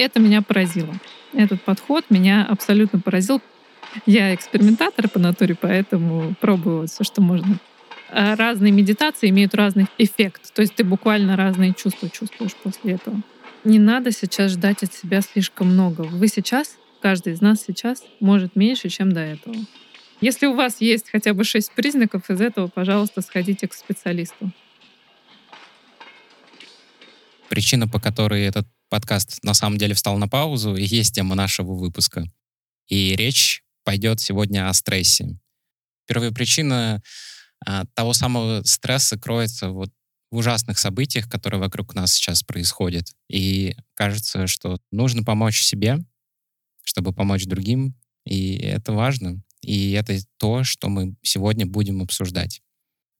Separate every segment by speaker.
Speaker 1: это меня поразило. Этот подход меня абсолютно поразил. Я экспериментатор по натуре, поэтому пробую все, что можно. А разные медитации имеют разный эффект. То есть ты буквально разные чувства чувствуешь после этого. Не надо сейчас ждать от себя слишком много. Вы сейчас, каждый из нас сейчас может меньше, чем до этого. Если у вас есть хотя бы шесть признаков из этого, пожалуйста, сходите к специалисту.
Speaker 2: Причина, по которой этот подкаст на самом деле встал на паузу, и есть тема нашего выпуска. И речь пойдет сегодня о стрессе. Первая причина а, того самого стресса кроется вот в ужасных событиях, которые вокруг нас сейчас происходят. И кажется, что нужно помочь себе, чтобы помочь другим, и это важно. И это то, что мы сегодня будем обсуждать.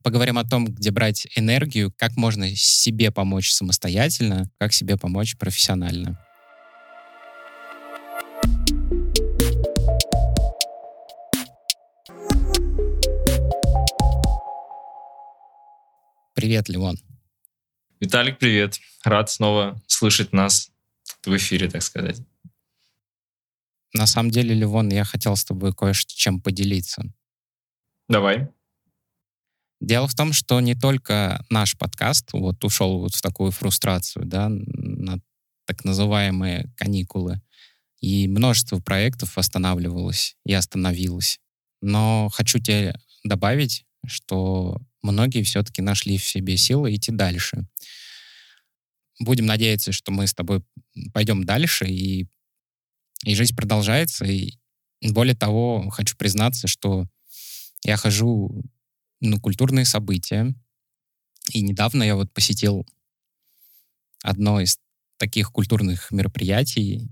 Speaker 2: Поговорим о том, где брать энергию, как можно себе помочь самостоятельно, как себе помочь профессионально. Привет, Леон.
Speaker 3: Виталик, привет. Рад снова слышать нас в эфире, так сказать.
Speaker 2: На самом деле, Ливон, я хотел с тобой кое-чем поделиться.
Speaker 3: Давай.
Speaker 2: Дело в том, что не только наш подкаст вот ушел вот в такую фрустрацию, да, на так называемые каникулы, и множество проектов останавливалось и остановилось. Но хочу тебе добавить, что многие все-таки нашли в себе силы идти дальше. Будем надеяться, что мы с тобой пойдем дальше, и, и жизнь продолжается. И более того, хочу признаться, что я хожу на культурные события, и недавно я вот посетил одно из таких культурных мероприятий,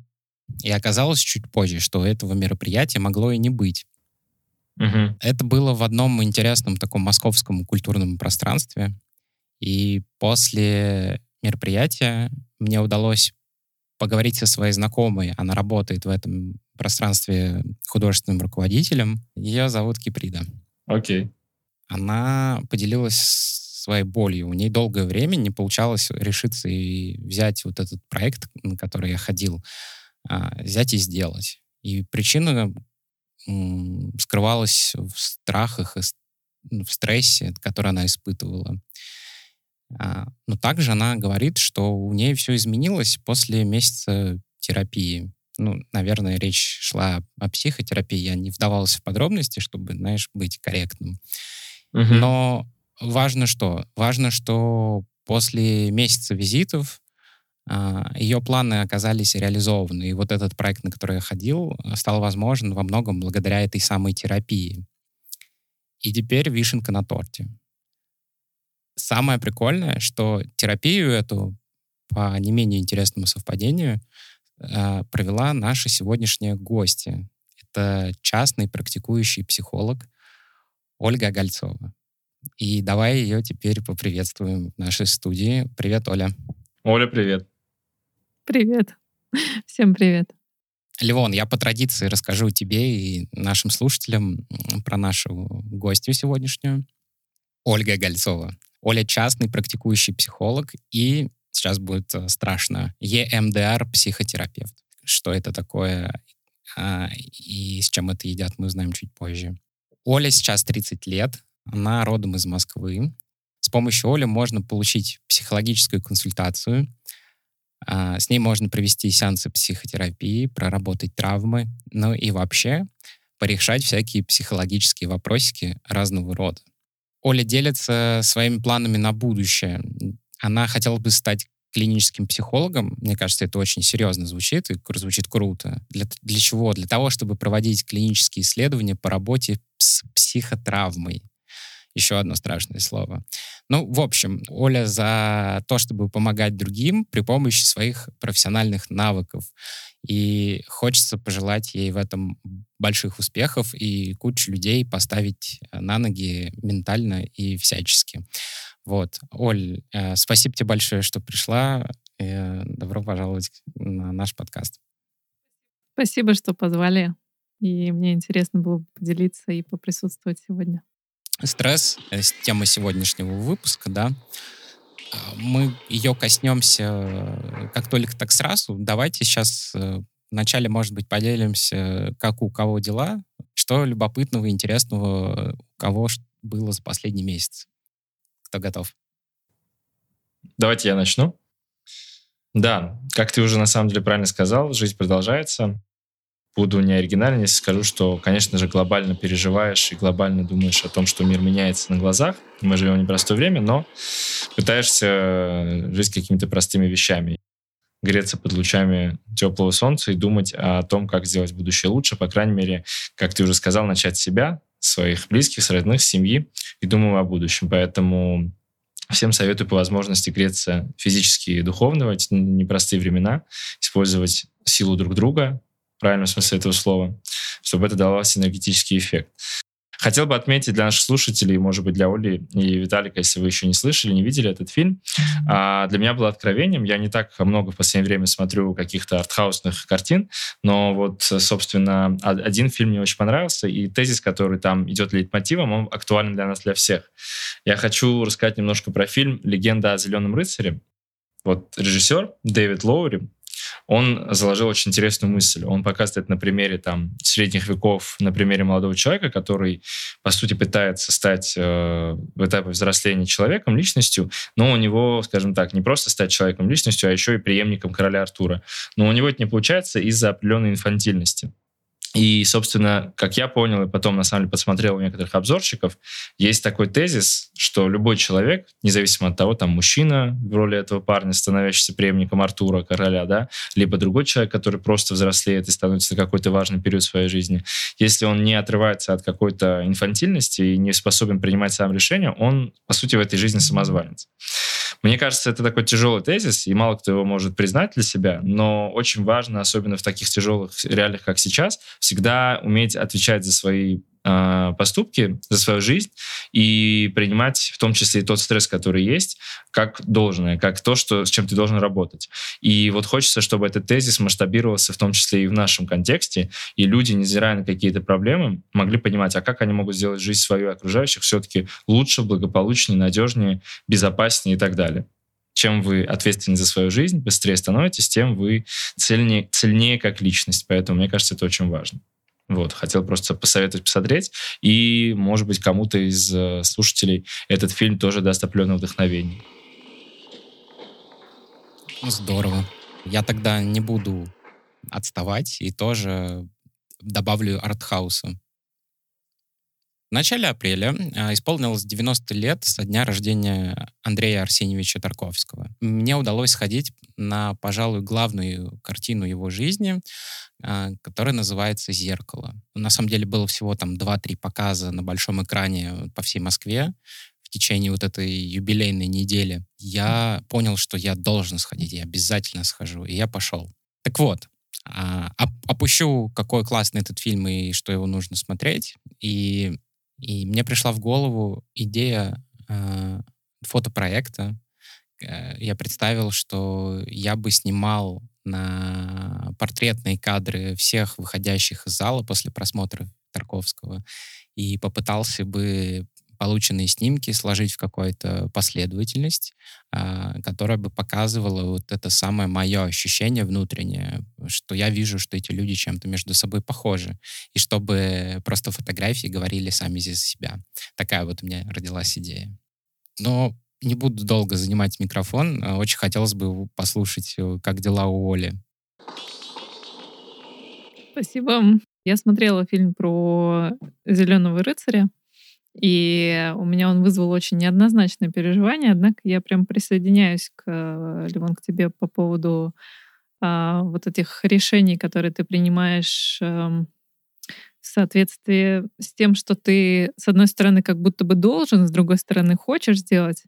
Speaker 2: и оказалось чуть позже, что этого мероприятия могло и не быть. Угу. Это было в одном интересном таком московском культурном пространстве. И после мероприятия мне удалось поговорить со своей знакомой. Она работает в этом пространстве художественным руководителем. Ее зовут Киприда.
Speaker 3: Окей.
Speaker 2: Она поделилась своей болью. У нее долгое время не получалось решиться и взять вот этот проект, на который я ходил, а, взять и сделать. И причина скрывалась в страхах и ну, в стрессе, который она испытывала. А, но также она говорит, что у нее все изменилось после месяца терапии. Ну, наверное, речь шла о психотерапии. Я не вдавался в подробности, чтобы, знаешь, быть корректным. Но важно что? Важно, что после месяца визитов а, ее планы оказались реализованы. И вот этот проект, на который я ходил, стал возможен во многом благодаря этой самой терапии. И теперь вишенка на торте. Самое прикольное, что терапию эту, по не менее интересному совпадению, а, провела наша сегодняшняя гостья. Это частный практикующий психолог Ольга Гольцова. И давай ее теперь поприветствуем в нашей студии. Привет, Оля.
Speaker 3: Оля, привет.
Speaker 1: Привет. Всем привет.
Speaker 2: Левон, я по традиции расскажу тебе и нашим слушателям про нашу гостью сегодняшнюю. Ольга Гольцова. Оля частный практикующий психолог и, сейчас будет э, страшно, ЕМДР психотерапевт. Что это такое а, и с чем это едят, мы узнаем чуть позже. Оля сейчас 30 лет, она родом из Москвы. С помощью Оли можно получить психологическую консультацию, а, с ней можно провести сеансы психотерапии, проработать травмы, ну и вообще порешать всякие психологические вопросики разного рода. Оля делится своими планами на будущее. Она хотела бы стать клиническим психологом. Мне кажется, это очень серьезно звучит и звучит круто. Для, для чего? Для того, чтобы проводить клинические исследования по работе с психотравмой. Еще одно страшное слово. Ну, в общем, Оля за то, чтобы помогать другим при помощи своих профессиональных навыков. И хочется пожелать ей в этом больших успехов и кучу людей поставить на ноги ментально и всячески. Вот. Оль, э, спасибо тебе большое, что пришла. Э, добро пожаловать на наш подкаст.
Speaker 1: Спасибо, что позвали. И мне интересно было поделиться и поприсутствовать сегодня.
Speaker 2: Стресс — тема сегодняшнего выпуска, да. мы ее коснемся э, как только так сразу. Давайте сейчас э, вначале, может быть, поделимся, как у кого дела, что любопытного и интересного у кого было за последний месяц. Кто готов?
Speaker 3: Давайте я начну. Да, как ты уже на самом деле правильно сказал, жизнь продолжается. Буду не оригинальный, если скажу, что, конечно же, глобально переживаешь и глобально думаешь о том, что мир меняется на глазах. Мы живем в непростое время, но пытаешься жить какими-то простыми вещами греться под лучами теплого солнца и думать о том, как сделать будущее лучше, по крайней мере, как ты уже сказал, начать себя, своих близких, родных, семьи и думаю о будущем. Поэтому всем советую по возможности греться физически и духовно в эти непростые времена, использовать силу друг друга, в правильном смысле этого слова, чтобы это давалось энергетический эффект. Хотел бы отметить для наших слушателей, может быть, для Оли и Виталика, если вы еще не слышали, не видели этот фильм, а, для меня было откровением. Я не так много в последнее время смотрю каких-то артхаусных картин, но вот, собственно, один фильм мне очень понравился, и тезис, который там идет лейтмотивом, он актуален для нас, для всех. Я хочу рассказать немножко про фильм «Легенда о зеленом рыцаре». Вот режиссер Дэвид Лоури, он заложил очень интересную мысль. Он показывает на примере там, средних веков, на примере молодого человека, который, по сути, пытается стать э, в этапе взросления человеком, личностью, но у него, скажем так, не просто стать человеком, личностью, а еще и преемником короля Артура. Но у него это не получается из-за определенной инфантильности. И, собственно, как я понял, и потом, на самом деле, посмотрел у некоторых обзорщиков, есть такой тезис, что любой человек, независимо от того, там, мужчина в роли этого парня, становящийся преемником Артура, короля, да, либо другой человек, который просто взрослеет и становится на какой-то важный период своей жизни, если он не отрывается от какой-то инфантильности и не способен принимать сам решения, он, по сути, в этой жизни самозванец. Мне кажется, это такой тяжелый тезис, и мало кто его может признать для себя, но очень важно, особенно в таких тяжелых реалиях, как сейчас, всегда уметь отвечать за свои э, поступки, за свою жизнь и принимать в том числе и тот стресс, который есть, как должное, как то, что, с чем ты должен работать. И вот хочется, чтобы этот тезис масштабировался в том числе и в нашем контексте, и люди, невзирая на какие-то проблемы, могли понимать, а как они могут сделать жизнь свою и окружающих все-таки лучше, благополучнее, надежнее, безопаснее и так далее чем вы ответственны за свою жизнь, быстрее становитесь, тем вы цельнее, цельнее как личность. Поэтому, мне кажется, это очень важно. Вот, хотел просто посоветовать посмотреть. И, может быть, кому-то из э, слушателей этот фильм тоже даст определенное вдохновение.
Speaker 2: Ну, здорово. Я тогда не буду отставать и тоже добавлю артхауса. В начале апреля э, исполнилось 90 лет со дня рождения Андрея Арсеньевича Тарковского. Мне удалось сходить на, пожалуй, главную картину его жизни, которая называется «Зеркало». На самом деле было всего там 2-3 показа на большом экране по всей Москве в течение вот этой юбилейной недели. Я понял, что я должен сходить, я обязательно схожу, и я пошел. Так вот, а, опущу, какой классный этот фильм и что его нужно смотреть. И и мне пришла в голову идея э, фотопроекта. Я представил, что я бы снимал на портретные кадры всех выходящих из зала после просмотра Тарковского и попытался бы полученные снимки сложить в какую-то последовательность, а, которая бы показывала вот это самое мое ощущение внутреннее, что я вижу, что эти люди чем-то между собой похожи, и чтобы просто фотографии говорили сами за себя. Такая вот у меня родилась идея. Но не буду долго занимать микрофон. А, очень хотелось бы послушать, э, как дела у Оли.
Speaker 1: Спасибо. Я смотрела фильм про Зеленого рыцаря. И у меня он вызвал очень неоднозначное переживание, однако я прям присоединяюсь к, Ливон, к тебе по поводу а, вот этих решений, которые ты принимаешь а, в соответствии с тем, что ты, с одной стороны, как будто бы должен, с другой стороны, хочешь сделать.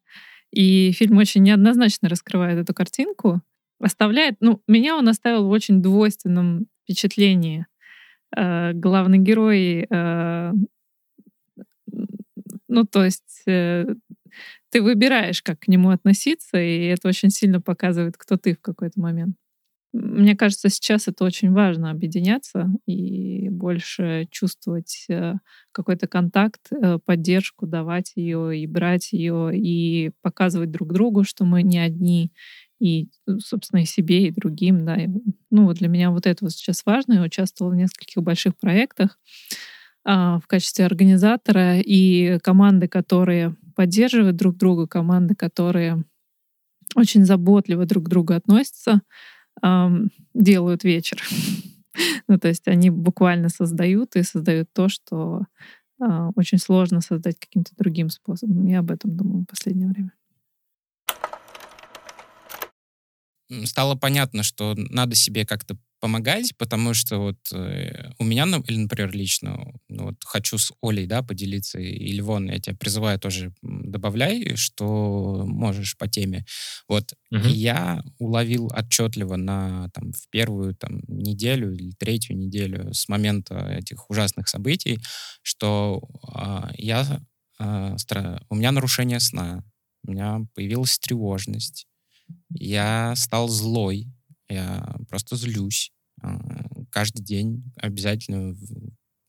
Speaker 1: И фильм очень неоднозначно раскрывает эту картинку. Оставляет, ну, меня он оставил в очень двойственном впечатлении. Э, главный герой э, ну, то есть э, ты выбираешь, как к нему относиться, и это очень сильно показывает, кто ты в какой-то момент. Мне кажется, сейчас это очень важно объединяться и больше чувствовать э, какой-то контакт, э, поддержку, давать ее и брать ее и показывать друг другу, что мы не одни, и, э, собственно, и себе, и другим. Да. И, ну, вот для меня вот это вот сейчас важно. Я участвовала в нескольких больших проектах а, в качестве организатора, и команды, которые поддерживают друг друга, команды, которые очень заботливо друг к другу относятся, делают вечер. ну, то есть они буквально создают и создают то, что а, очень сложно создать каким-то другим способом. Я об этом думаю в последнее время.
Speaker 2: Стало понятно, что надо себе как-то помогать, потому что вот э, у меня, например, лично, ну, вот хочу с Олей, да, поделиться, и Львон, я тебя призываю тоже добавляй, что можешь по теме. Вот угу. я уловил отчетливо на, там, в первую там, неделю или третью неделю с момента этих ужасных событий, что э, я, э, у меня нарушение сна, у меня появилась тревожность, я стал злой, я просто злюсь. А, каждый день обязательно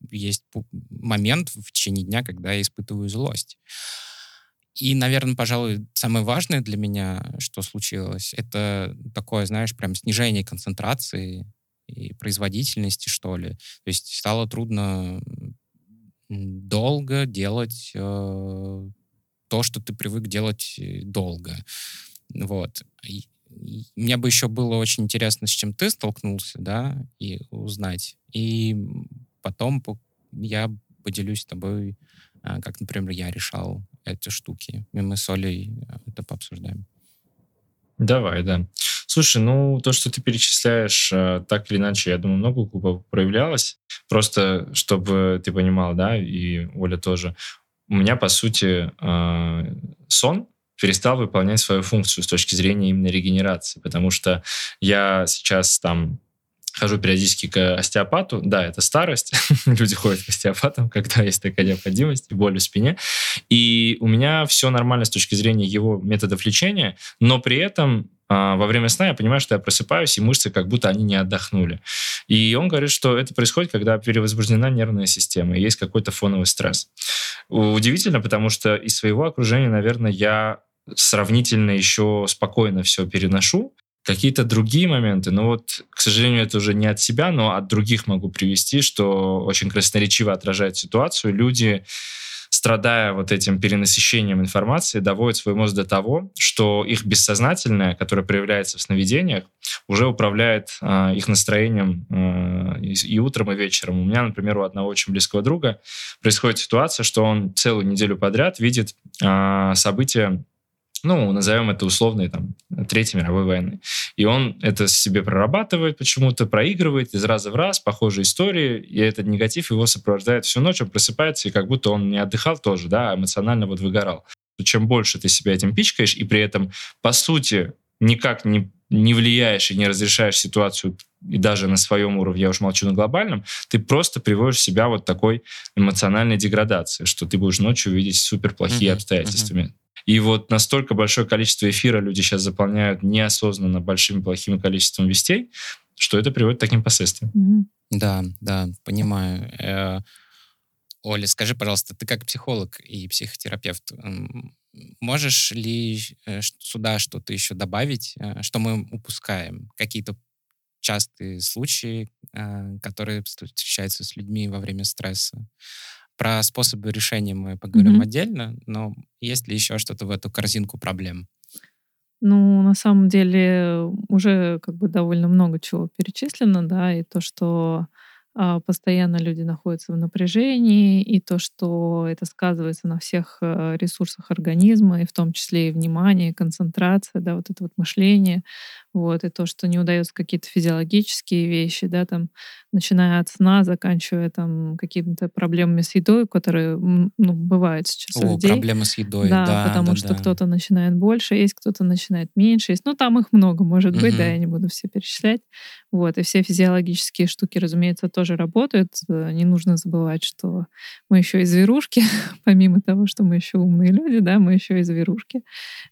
Speaker 2: есть момент в течение дня, когда я испытываю злость. И, наверное, пожалуй, самое важное для меня, что случилось, это такое, знаешь, прям снижение концентрации и производительности, что ли. То есть стало трудно долго делать э, то, что ты привык делать э, долго. Вот мне бы еще было очень интересно, с чем ты столкнулся, да, и узнать. И потом я поделюсь с тобой, а, как, например, я решал эти штуки. И мы с Олей а, это пообсуждаем.
Speaker 3: Давай, да. Слушай, ну, то, что ты перечисляешь, а, так или иначе, я думаю, много клубов проявлялось. Просто, чтобы ты понимал, да, и Оля тоже. У меня, по сути, сон перестал выполнять свою функцию с точки зрения именно регенерации, потому что я сейчас там хожу периодически к остеопату. Да, это старость. Люди ходят к остеопатам, когда есть такая необходимость, и боль в спине. И у меня все нормально с точки зрения его методов лечения, но при этом во время сна я понимаю, что я просыпаюсь, и мышцы как будто они не отдохнули. И он говорит, что это происходит, когда перевозбуждена нервная система, и есть какой-то фоновый стресс. Удивительно, потому что из своего окружения, наверное, я сравнительно еще спокойно все переношу. Какие-то другие моменты, ну вот, к сожалению, это уже не от себя, но от других могу привести, что очень красноречиво отражает ситуацию. Люди страдая вот этим перенасыщением информации, доводят свой мозг до того, что их бессознательное, которое проявляется в сновидениях, уже управляет э, их настроением э, и, утром, и вечером. У меня, например, у одного очень близкого друга происходит ситуация, что он целую неделю подряд видит э, события ну, назовем это условной там, Третьей мировой войны. И он это себе прорабатывает почему-то, проигрывает из раза в раз, похожие истории, и этот негатив его сопровождает всю ночь, он просыпается, и как будто он не отдыхал тоже, да, а эмоционально вот выгорал. Чем больше ты себя этим пичкаешь, и при этом, по сути, никак не, не влияешь и не разрешаешь ситуацию и даже на своем уровне, я уж молчу на глобальном, ты просто приводишь себя вот такой эмоциональной деградации, что ты будешь ночью видеть супер плохие uh-huh, обстоятельства. Uh-huh. И вот настолько большое количество эфира люди сейчас заполняют неосознанно большим плохим количеством вестей, что это приводит к таким последствиям.
Speaker 2: Mm-hmm. Да, да, понимаю. Э, Оля, скажи, пожалуйста, ты как психолог и психотерапевт, можешь ли э, сюда что-то еще добавить, э, что мы упускаем? Какие-то частые случаи, которые встречаются с людьми во время стресса? Про способы решения мы поговорим mm-hmm. отдельно, но есть ли еще что-то в эту корзинку проблем?
Speaker 1: Ну, на самом деле уже как бы довольно много чего перечислено, да, и то, что а, постоянно люди находятся в напряжении, и то, что это сказывается на всех э, ресурсах организма, и в том числе и внимание, концентрация, да, вот это вот мышление, вот, и то, что не удается какие-то физиологические вещи, да, там, начиная от сна, заканчивая там какими-то проблемами с едой, которые, ну, бывают сейчас
Speaker 2: О, у людей. проблемы с едой, да.
Speaker 1: Да, потому
Speaker 2: да,
Speaker 1: что
Speaker 2: да.
Speaker 1: кто-то начинает больше есть, кто-то начинает меньше есть. Ну, там их много, может быть, да, я не буду все перечислять. Вот, и все физиологические штуки, разумеется, тоже работают. Не нужно забывать, что мы еще и зверушки, помимо того, что мы еще умные люди, да, мы еще и зверушки.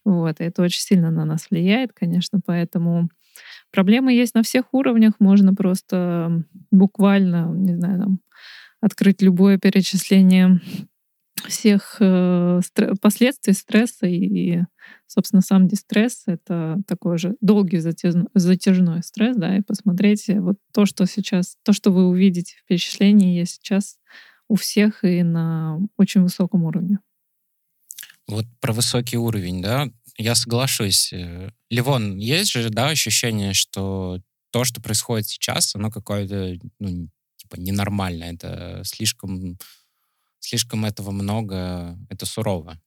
Speaker 1: Вот, и это очень сильно на нас влияет, конечно, поэтому Проблемы есть на всех уровнях. Можно просто буквально, не знаю, там, открыть любое перечисление всех э, стр- последствий стресса и, собственно, сам дистресс — это такой же долгий затяжной, затяжной стресс, да, и посмотрите вот то, что сейчас, то, что вы увидите в впечатлении, есть сейчас у всех и на очень высоком уровне.
Speaker 2: Вот про высокий уровень, да, я соглашусь. Э, Ливон, есть же, да, ощущение, что то, что происходит сейчас, оно какое-то, ну, типа, ненормальное, это слишком слишком этого много, это сурово.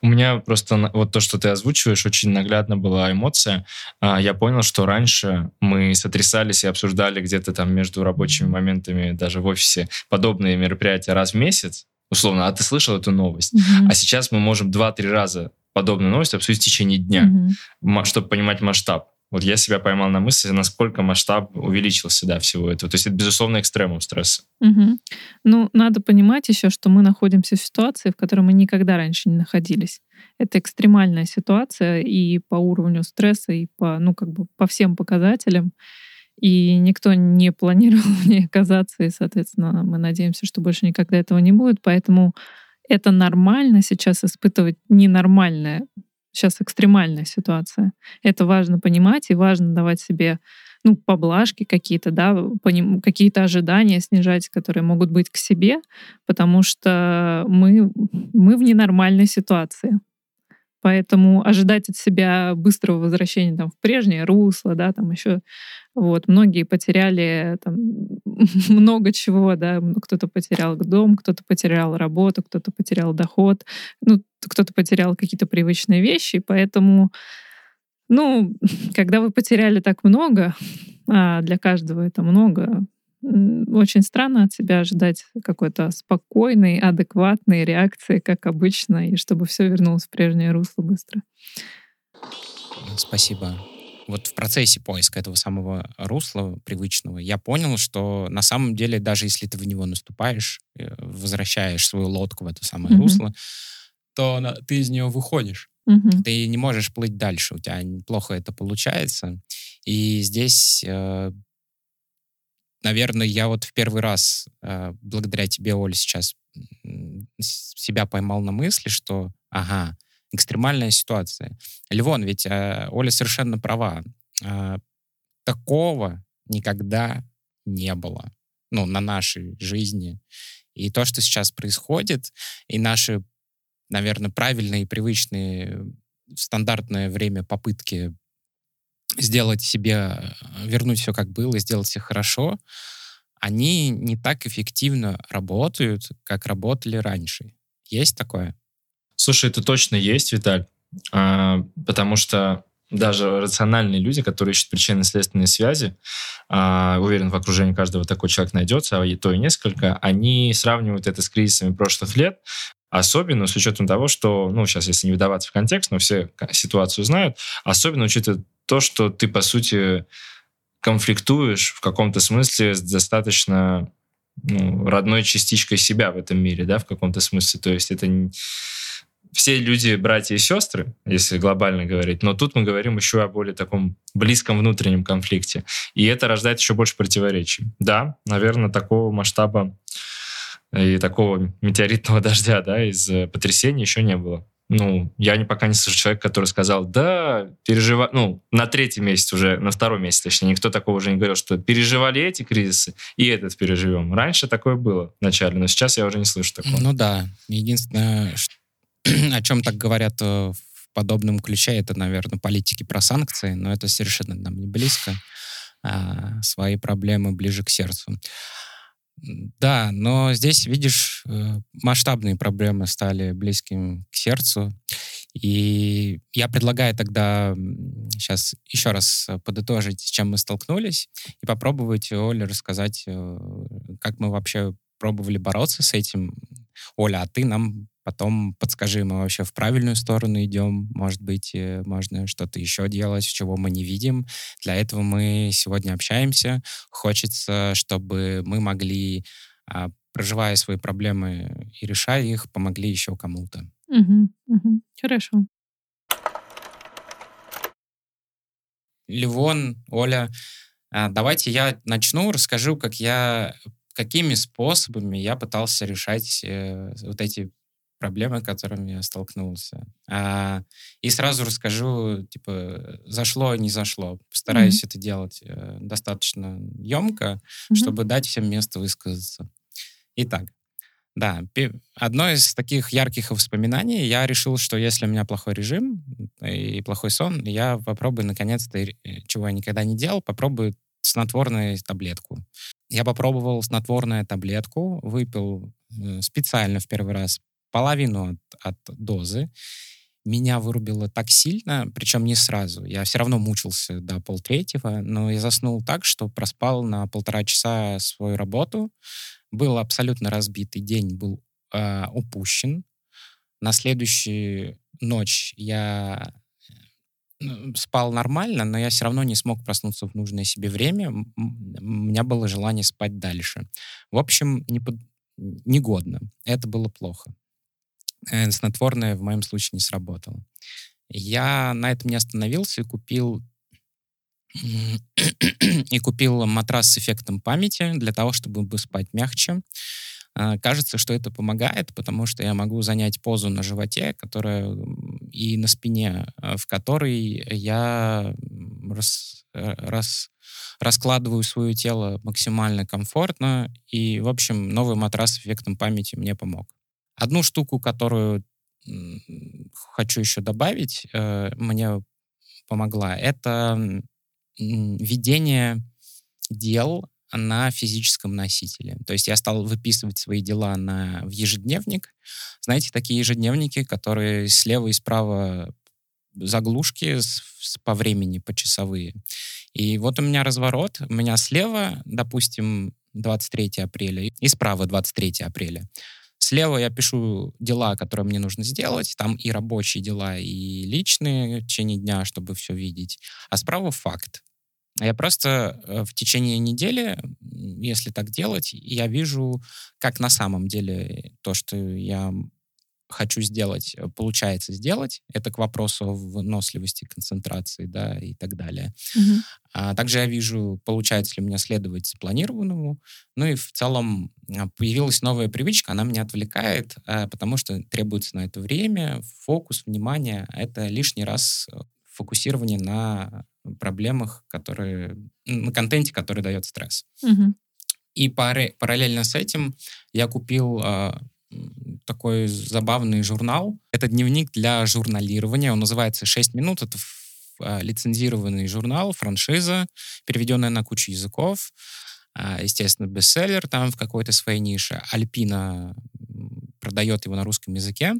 Speaker 3: У меня просто вот то, что ты озвучиваешь, очень наглядно была эмоция. А, я понял, что раньше мы сотрясались и обсуждали где-то там между рабочими моментами, даже в офисе, подобные мероприятия раз в месяц, условно, а ты слышал эту новость? Mm-hmm. А сейчас мы можем два-три раза подобную новость обсудить в течение дня, mm-hmm. чтобы понимать масштаб. Вот я себя поймал на мысли, насколько масштаб увеличился, да, всего этого. То есть это, безусловно, экстремум стресса.
Speaker 1: Угу. Ну, надо понимать еще, что мы находимся в ситуации, в которой мы никогда раньше не находились. Это экстремальная ситуация и по уровню стресса, и по, ну, как бы по всем показателям. И никто не планировал в ней оказаться, и, соответственно, мы надеемся, что больше никогда этого не будет. Поэтому это нормально сейчас испытывать ненормальное сейчас экстремальная ситуация. Это важно понимать и важно давать себе ну, поблажки какие-то, да, какие-то ожидания снижать, которые могут быть к себе, потому что мы, мы в ненормальной ситуации. Поэтому ожидать от себя быстрого возвращения там, в прежнее русло, да, там еще вот, многие потеряли там, много чего, да, кто-то потерял дом, кто-то потерял работу, кто-то потерял доход, ну, кто-то потерял какие-то привычные вещи, поэтому, ну, когда вы потеряли так много, а для каждого это много, очень странно от себя ожидать какой-то спокойной, адекватной реакции, как обычно, и чтобы все вернулось в прежнее русло быстро.
Speaker 2: Спасибо. Вот в процессе поиска этого самого русла привычного я понял, что на самом деле даже если ты в него наступаешь, э, возвращаешь свою лодку в это самое mm-hmm. русло, то ты из нее выходишь. Mm-hmm. Ты не можешь плыть дальше, у тебя плохо это получается. И здесь э, наверное, я вот в первый раз, э, благодаря тебе, Оля, сейчас себя поймал на мысли, что, ага, экстремальная ситуация. Львон, ведь э, Оля совершенно права. Э, такого никогда не было, ну, на нашей жизни. И то, что сейчас происходит, и наши, наверное, правильные, привычные, стандартное время попытки сделать себе, э, вернуть все как было, сделать все хорошо, они не так эффективно работают, как работали раньше. Есть такое?
Speaker 3: Слушай, это точно есть, Виталь, а, потому что даже рациональные люди, которые ищут причинно-следственные связи, а, уверен, в окружении каждого такой человек найдется, а и то и несколько, они сравнивают это с кризисами прошлых лет, особенно с учетом того, что, ну, сейчас, если не вдаваться в контекст, но все ситуацию знают, особенно учитывая то, что ты, по сути, конфликтуешь в каком-то смысле с достаточно ну, родной частичкой себя в этом мире, да, в каком-то смысле. То есть это не... все люди братья и сестры, если глобально говорить, но тут мы говорим еще о более таком близком внутреннем конфликте. И это рождает еще больше противоречий. Да, наверное, такого масштаба и такого метеоритного дождя, да, из потрясений еще не было ну, я пока не слышу человека, который сказал, да, переживай, ну, на третий месяц уже, на второй месяц, точнее, никто такого уже не говорил, что переживали эти кризисы, и этот переживем. Раньше такое было в начале, но сейчас я уже не слышу такого.
Speaker 2: Ну да, единственное, о чем так говорят э, в подобном ключе, это, наверное, политики про санкции, но это совершенно нам не близко. А свои проблемы ближе к сердцу. Да, но здесь, видишь, э, масштабные проблемы стали близким к сердцу. И я предлагаю тогда сейчас еще раз подытожить, с чем мы столкнулись, и попробовать Оле рассказать, э, как мы вообще пробовали бороться с этим. Оля, а ты нам потом подскажи, мы вообще в правильную сторону идем, может быть, э, можно что-то еще делать, чего мы не видим. Для этого мы сегодня общаемся. Хочется, чтобы мы могли, а, проживая свои проблемы и решая их, помогли еще кому-то.
Speaker 1: Угу, угу. Хорошо.
Speaker 2: Ливон, Оля, а, давайте я начну, расскажу, как я, какими способами я пытался решать э, вот эти проблемы, с которыми я столкнулся. А, и сразу расскажу, типа, зашло, не зашло. Постараюсь mm-hmm. это делать э, достаточно емко, mm-hmm. чтобы дать всем место высказаться. Итак, да, одно из таких ярких воспоминаний, я решил, что если у меня плохой режим и плохой сон, я попробую наконец-то, э, чего я никогда не делал, попробую снотворную таблетку. Я попробовал снотворную таблетку, выпил э, специально в первый раз половину от, от дозы. Меня вырубило так сильно, причем не сразу. Я все равно мучился до полтретьего, но я заснул так, что проспал на полтора часа свою работу, был абсолютно разбитый день, был э, упущен. На следующую ночь я спал нормально, но я все равно не смог проснуться в нужное себе время. У меня было желание спать дальше. В общем, не под... негодно. Это было плохо. Э, снотворное в моем случае не сработало. Я на этом не остановился и купил и купил матрас с эффектом памяти для того, чтобы спать мягче. А, кажется, что это помогает, потому что я могу занять позу на животе, которая и на спине, а, в которой я рас, э, рас, раскладываю свое тело максимально комфортно. И, в общем, новый матрас с эффектом памяти мне помог. Одну штуку, которую хочу еще добавить, э, мне помогла, это ведение дел на физическом носителе. То есть я стал выписывать свои дела на, в ежедневник. Знаете, такие ежедневники, которые слева и справа заглушки с, с, по времени, по часовые. И вот у меня разворот. У меня слева, допустим, 23 апреля, и справа 23 апреля. Слева я пишу дела, которые мне нужно сделать. Там и рабочие дела, и личные в течение дня, чтобы все видеть. А справа факт. Я просто э, в течение недели, если так делать, я вижу, как на самом деле то, что я хочу сделать, э, получается сделать. Это к вопросу о выносливости, концентрации, да, и так далее. Угу. А также я вижу, получается ли у меня следовать запланированному. Ну и в целом а, появилась новая привычка, она меня отвлекает, а, потому что требуется на это время, фокус, внимание. Это лишний раз э, фокусирование на проблемах, которые, на контенте, который дает стресс.
Speaker 1: Угу.
Speaker 2: И параллельно с этим я купил такой забавный журнал. Это дневник для журналирования. Он называется «6 минут». Это а, лицензированный журнал, франшиза, переведенная на кучу языков. А, естественно, бестселлер там в какой-то своей нише. Альпина продает его на русском языке.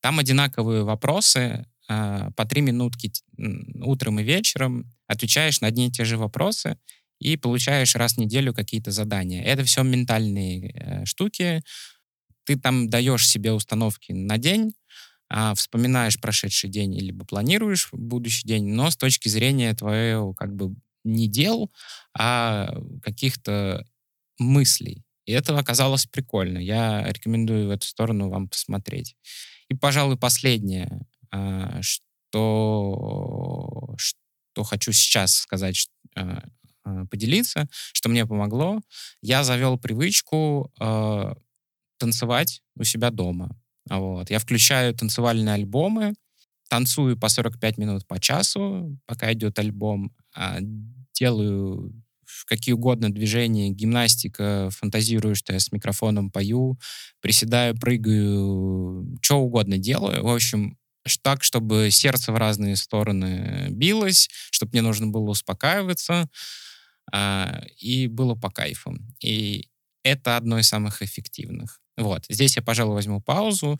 Speaker 2: Там одинаковые вопросы по три минутки утром и вечером. Отвечаешь на одни и те же вопросы и получаешь раз в неделю какие-то задания. Это все ментальные э, штуки, ты там даешь себе установки на день, а, вспоминаешь прошедший день или планируешь будущий день, но с точки зрения твоего как бы не дел, а каких-то мыслей. И это оказалось прикольно. Я рекомендую в эту сторону вам посмотреть. И, пожалуй, последнее, что, что хочу сейчас сказать, а, а, поделиться, что мне помогло. Я завел привычку танцевать у себя дома. Вот. Я включаю танцевальные альбомы, танцую по 45 минут по часу, пока идет альбом, а, делаю какие угодно движения, гимнастика, фантазирую, что я с микрофоном пою, приседаю, прыгаю, что угодно делаю. В общем, так, чтобы сердце в разные стороны билось, чтобы мне нужно было успокаиваться, а, и было по кайфу. И это одно из самых эффективных. Вот. Здесь я, пожалуй, возьму паузу.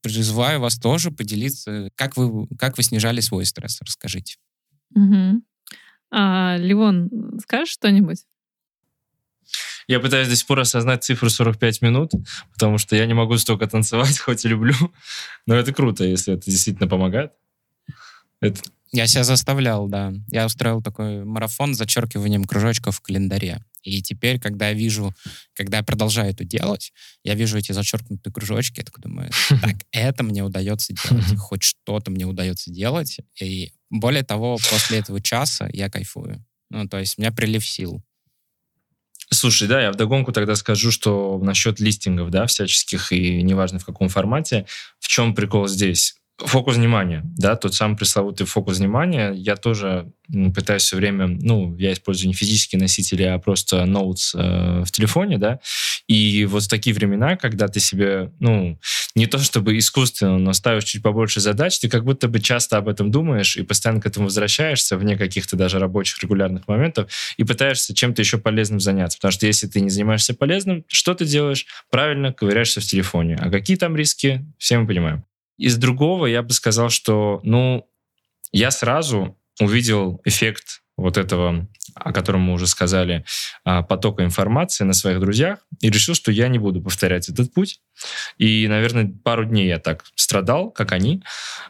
Speaker 2: Призываю вас тоже поделиться, как вы, как вы снижали свой стресс. Расскажите.
Speaker 1: Угу. А, Ливон, скажешь что-нибудь?
Speaker 3: Я пытаюсь до сих пор осознать цифру 45 минут, потому что я не могу столько танцевать, хоть и люблю. Но это круто, если это действительно помогает.
Speaker 2: Это... Я себя заставлял, да. Я устроил такой марафон с зачеркиванием кружочков в календаре. И теперь, когда я вижу, когда я продолжаю это делать, я вижу эти зачеркнутые кружочки, я такой думаю, так, это мне удается делать, хоть что-то мне удается делать. И более того, после этого часа я кайфую. Ну, то есть у меня прилив сил.
Speaker 3: Слушай, да, я вдогонку тогда скажу, что насчет листингов, да, всяческих, и неважно в каком формате, в чем прикол здесь? Фокус внимания, да, тот самый пресловутый фокус внимания. Я тоже пытаюсь все время, ну, я использую не физические носители, а просто ноутс э, в телефоне, да, и вот в такие времена, когда ты себе, ну, не то чтобы искусственно, но ставишь чуть побольше задач, ты как будто бы часто об этом думаешь и постоянно к этому возвращаешься вне каких-то даже рабочих регулярных моментов и пытаешься чем-то еще полезным заняться. Потому что если ты не занимаешься полезным, что ты делаешь? Правильно, ковыряешься в телефоне. А какие там риски, все мы понимаем. Из другого я бы сказал, что, ну, я сразу увидел эффект вот этого, о котором мы уже сказали, а, потока информации на своих друзьях, и решил, что я не буду повторять этот путь. И, наверное, пару дней я так страдал, как они.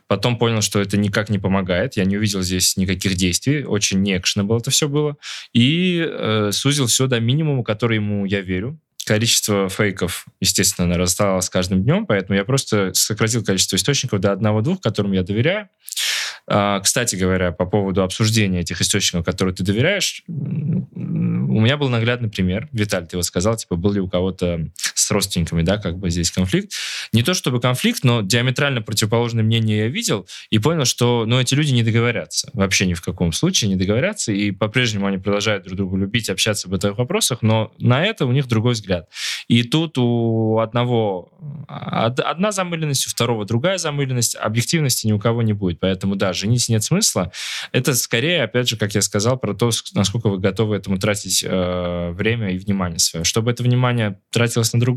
Speaker 3: Потом понял, что это никак не помогает. Я не увидел здесь никаких действий. Очень не было это все было. И э, сузил все до минимума, который ему я верю количество фейков, естественно, нарастало с каждым днем, поэтому я просто сократил количество источников до одного-двух, которым я доверяю. А, кстати говоря, по поводу обсуждения этих источников, которые ты доверяешь, у меня был наглядный пример. Виталий, ты вот сказал, типа, был ли у кого-то с родственниками, да, как бы здесь конфликт. Не то чтобы конфликт, но диаметрально противоположное мнение я видел и понял, что, ну, эти люди не договорятся. Вообще ни в каком случае не договорятся, и по-прежнему они продолжают друг друга любить, общаться об этих вопросах, но на это у них другой взгляд. И тут у одного одна замыленность, у второго другая замыленность, объективности ни у кого не будет. Поэтому, да, женить нет смысла. Это скорее, опять же, как я сказал, про то, насколько вы готовы этому тратить э, время и внимание свое. Чтобы это внимание тратилось на другое,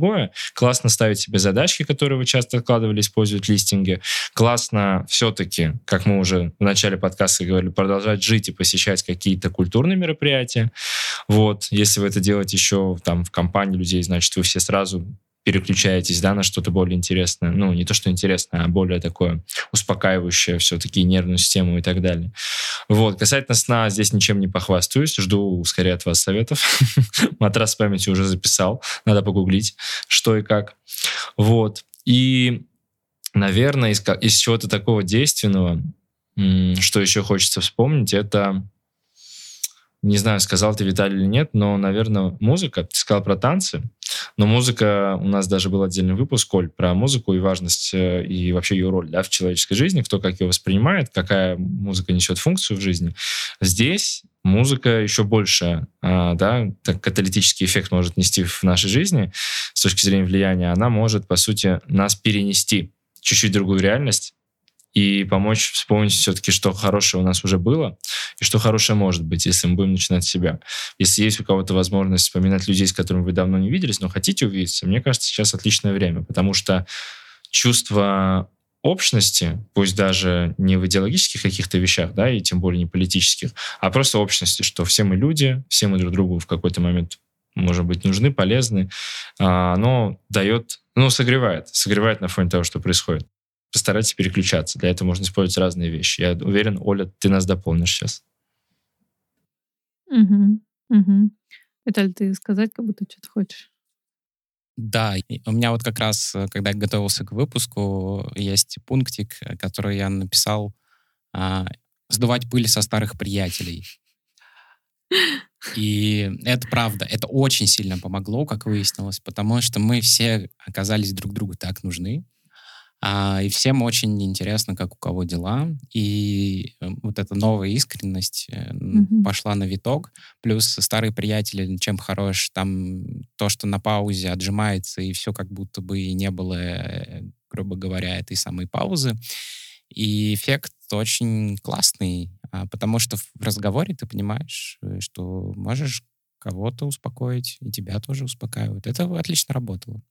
Speaker 3: классно ставить себе задачки, которые вы часто откладывали, использовать листинги. Классно все-таки, как мы уже в начале подкаста говорили, продолжать жить и посещать какие-то культурные мероприятия. Вот, если вы это делаете еще там в компании людей, значит, вы все сразу переключаетесь, да, на что-то более интересное. Ну, не то, что интересное, а более такое успокаивающее все-таки нервную систему и так далее. Вот. Касательно сна, здесь ничем не похвастаюсь. Жду скорее от вас советов. Матрас памяти уже записал. Надо погуглить, что и как. Вот. И, наверное, из, из чего-то такого действенного, что еще хочется вспомнить, это не знаю, сказал ты, Виталий, или нет, но, наверное, музыка. Ты сказал про танцы. Но музыка, у нас даже был отдельный выпуск, Коль, про музыку и важность э, и вообще ее роль да, в человеческой жизни, кто как ее воспринимает, какая музыка несет функцию в жизни. Здесь музыка еще больше, а, да, так каталитический эффект может нести в нашей жизни с точки зрения влияния. Она может, по сути, нас перенести чуть-чуть другую реальность, и помочь вспомнить все-таки, что хорошее у нас уже было, и что хорошее может быть, если мы будем начинать с себя. Если есть у кого-то возможность вспоминать людей, с которыми вы давно не виделись, но хотите увидеться, мне кажется, сейчас отличное время, потому что чувство общности, пусть даже не в идеологических каких-то вещах, да, и тем более не политических, а просто общности, что все мы люди, все мы друг другу в какой-то момент, может быть, нужны, полезны, а, оно дает, ну, согревает, согревает на фоне того, что происходит постарайтесь переключаться. Для этого можно использовать разные вещи. Я уверен, Оля, ты нас дополнишь сейчас.
Speaker 1: Угу, угу. Виталий, ты сказать как будто что-то хочешь?
Speaker 2: Да, у меня вот как раз, э, когда я готовился к выпуску, есть пунктик, э, который я написал а, «Сдувать пыль со старых приятелей». И это правда, это очень сильно помогло, как выяснилось, потому что мы все оказались друг другу так нужны. А, и всем очень интересно, как у кого дела. И э, вот эта новая искренность mm-hmm. пошла на виток. Плюс старые приятели, чем хорош, там то, что на паузе отжимается, и все как будто бы и не было, э, грубо говоря, этой самой паузы. И эффект очень классный, а, потому что в разговоре ты понимаешь, что можешь кого-то успокоить, и тебя тоже успокаивают. Это отлично работало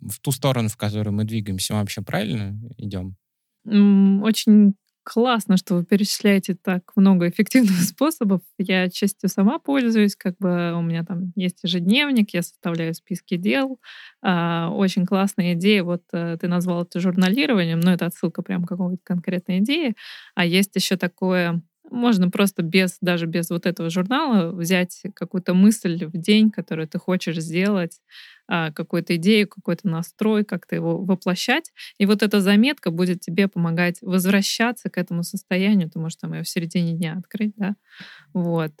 Speaker 2: в ту сторону, в которую мы двигаемся, мы вообще правильно идем?
Speaker 1: Очень классно, что вы перечисляете так много эффективных способов. Я частью сама пользуюсь, как бы у меня там есть ежедневник, я составляю списки дел. А, очень классная идея. Вот э, ты назвал это журналированием, но это отсылка прям к какой-то конкретной идее. А есть еще такое Можно просто без, даже без вот этого журнала взять какую-то мысль в день, которую ты хочешь сделать, а, какую-то идею, какой-то настрой, как-то его воплощать. И вот эта заметка будет тебе помогать возвращаться к этому состоянию. Ты можешь там ее в середине дня открыть, да? Вот.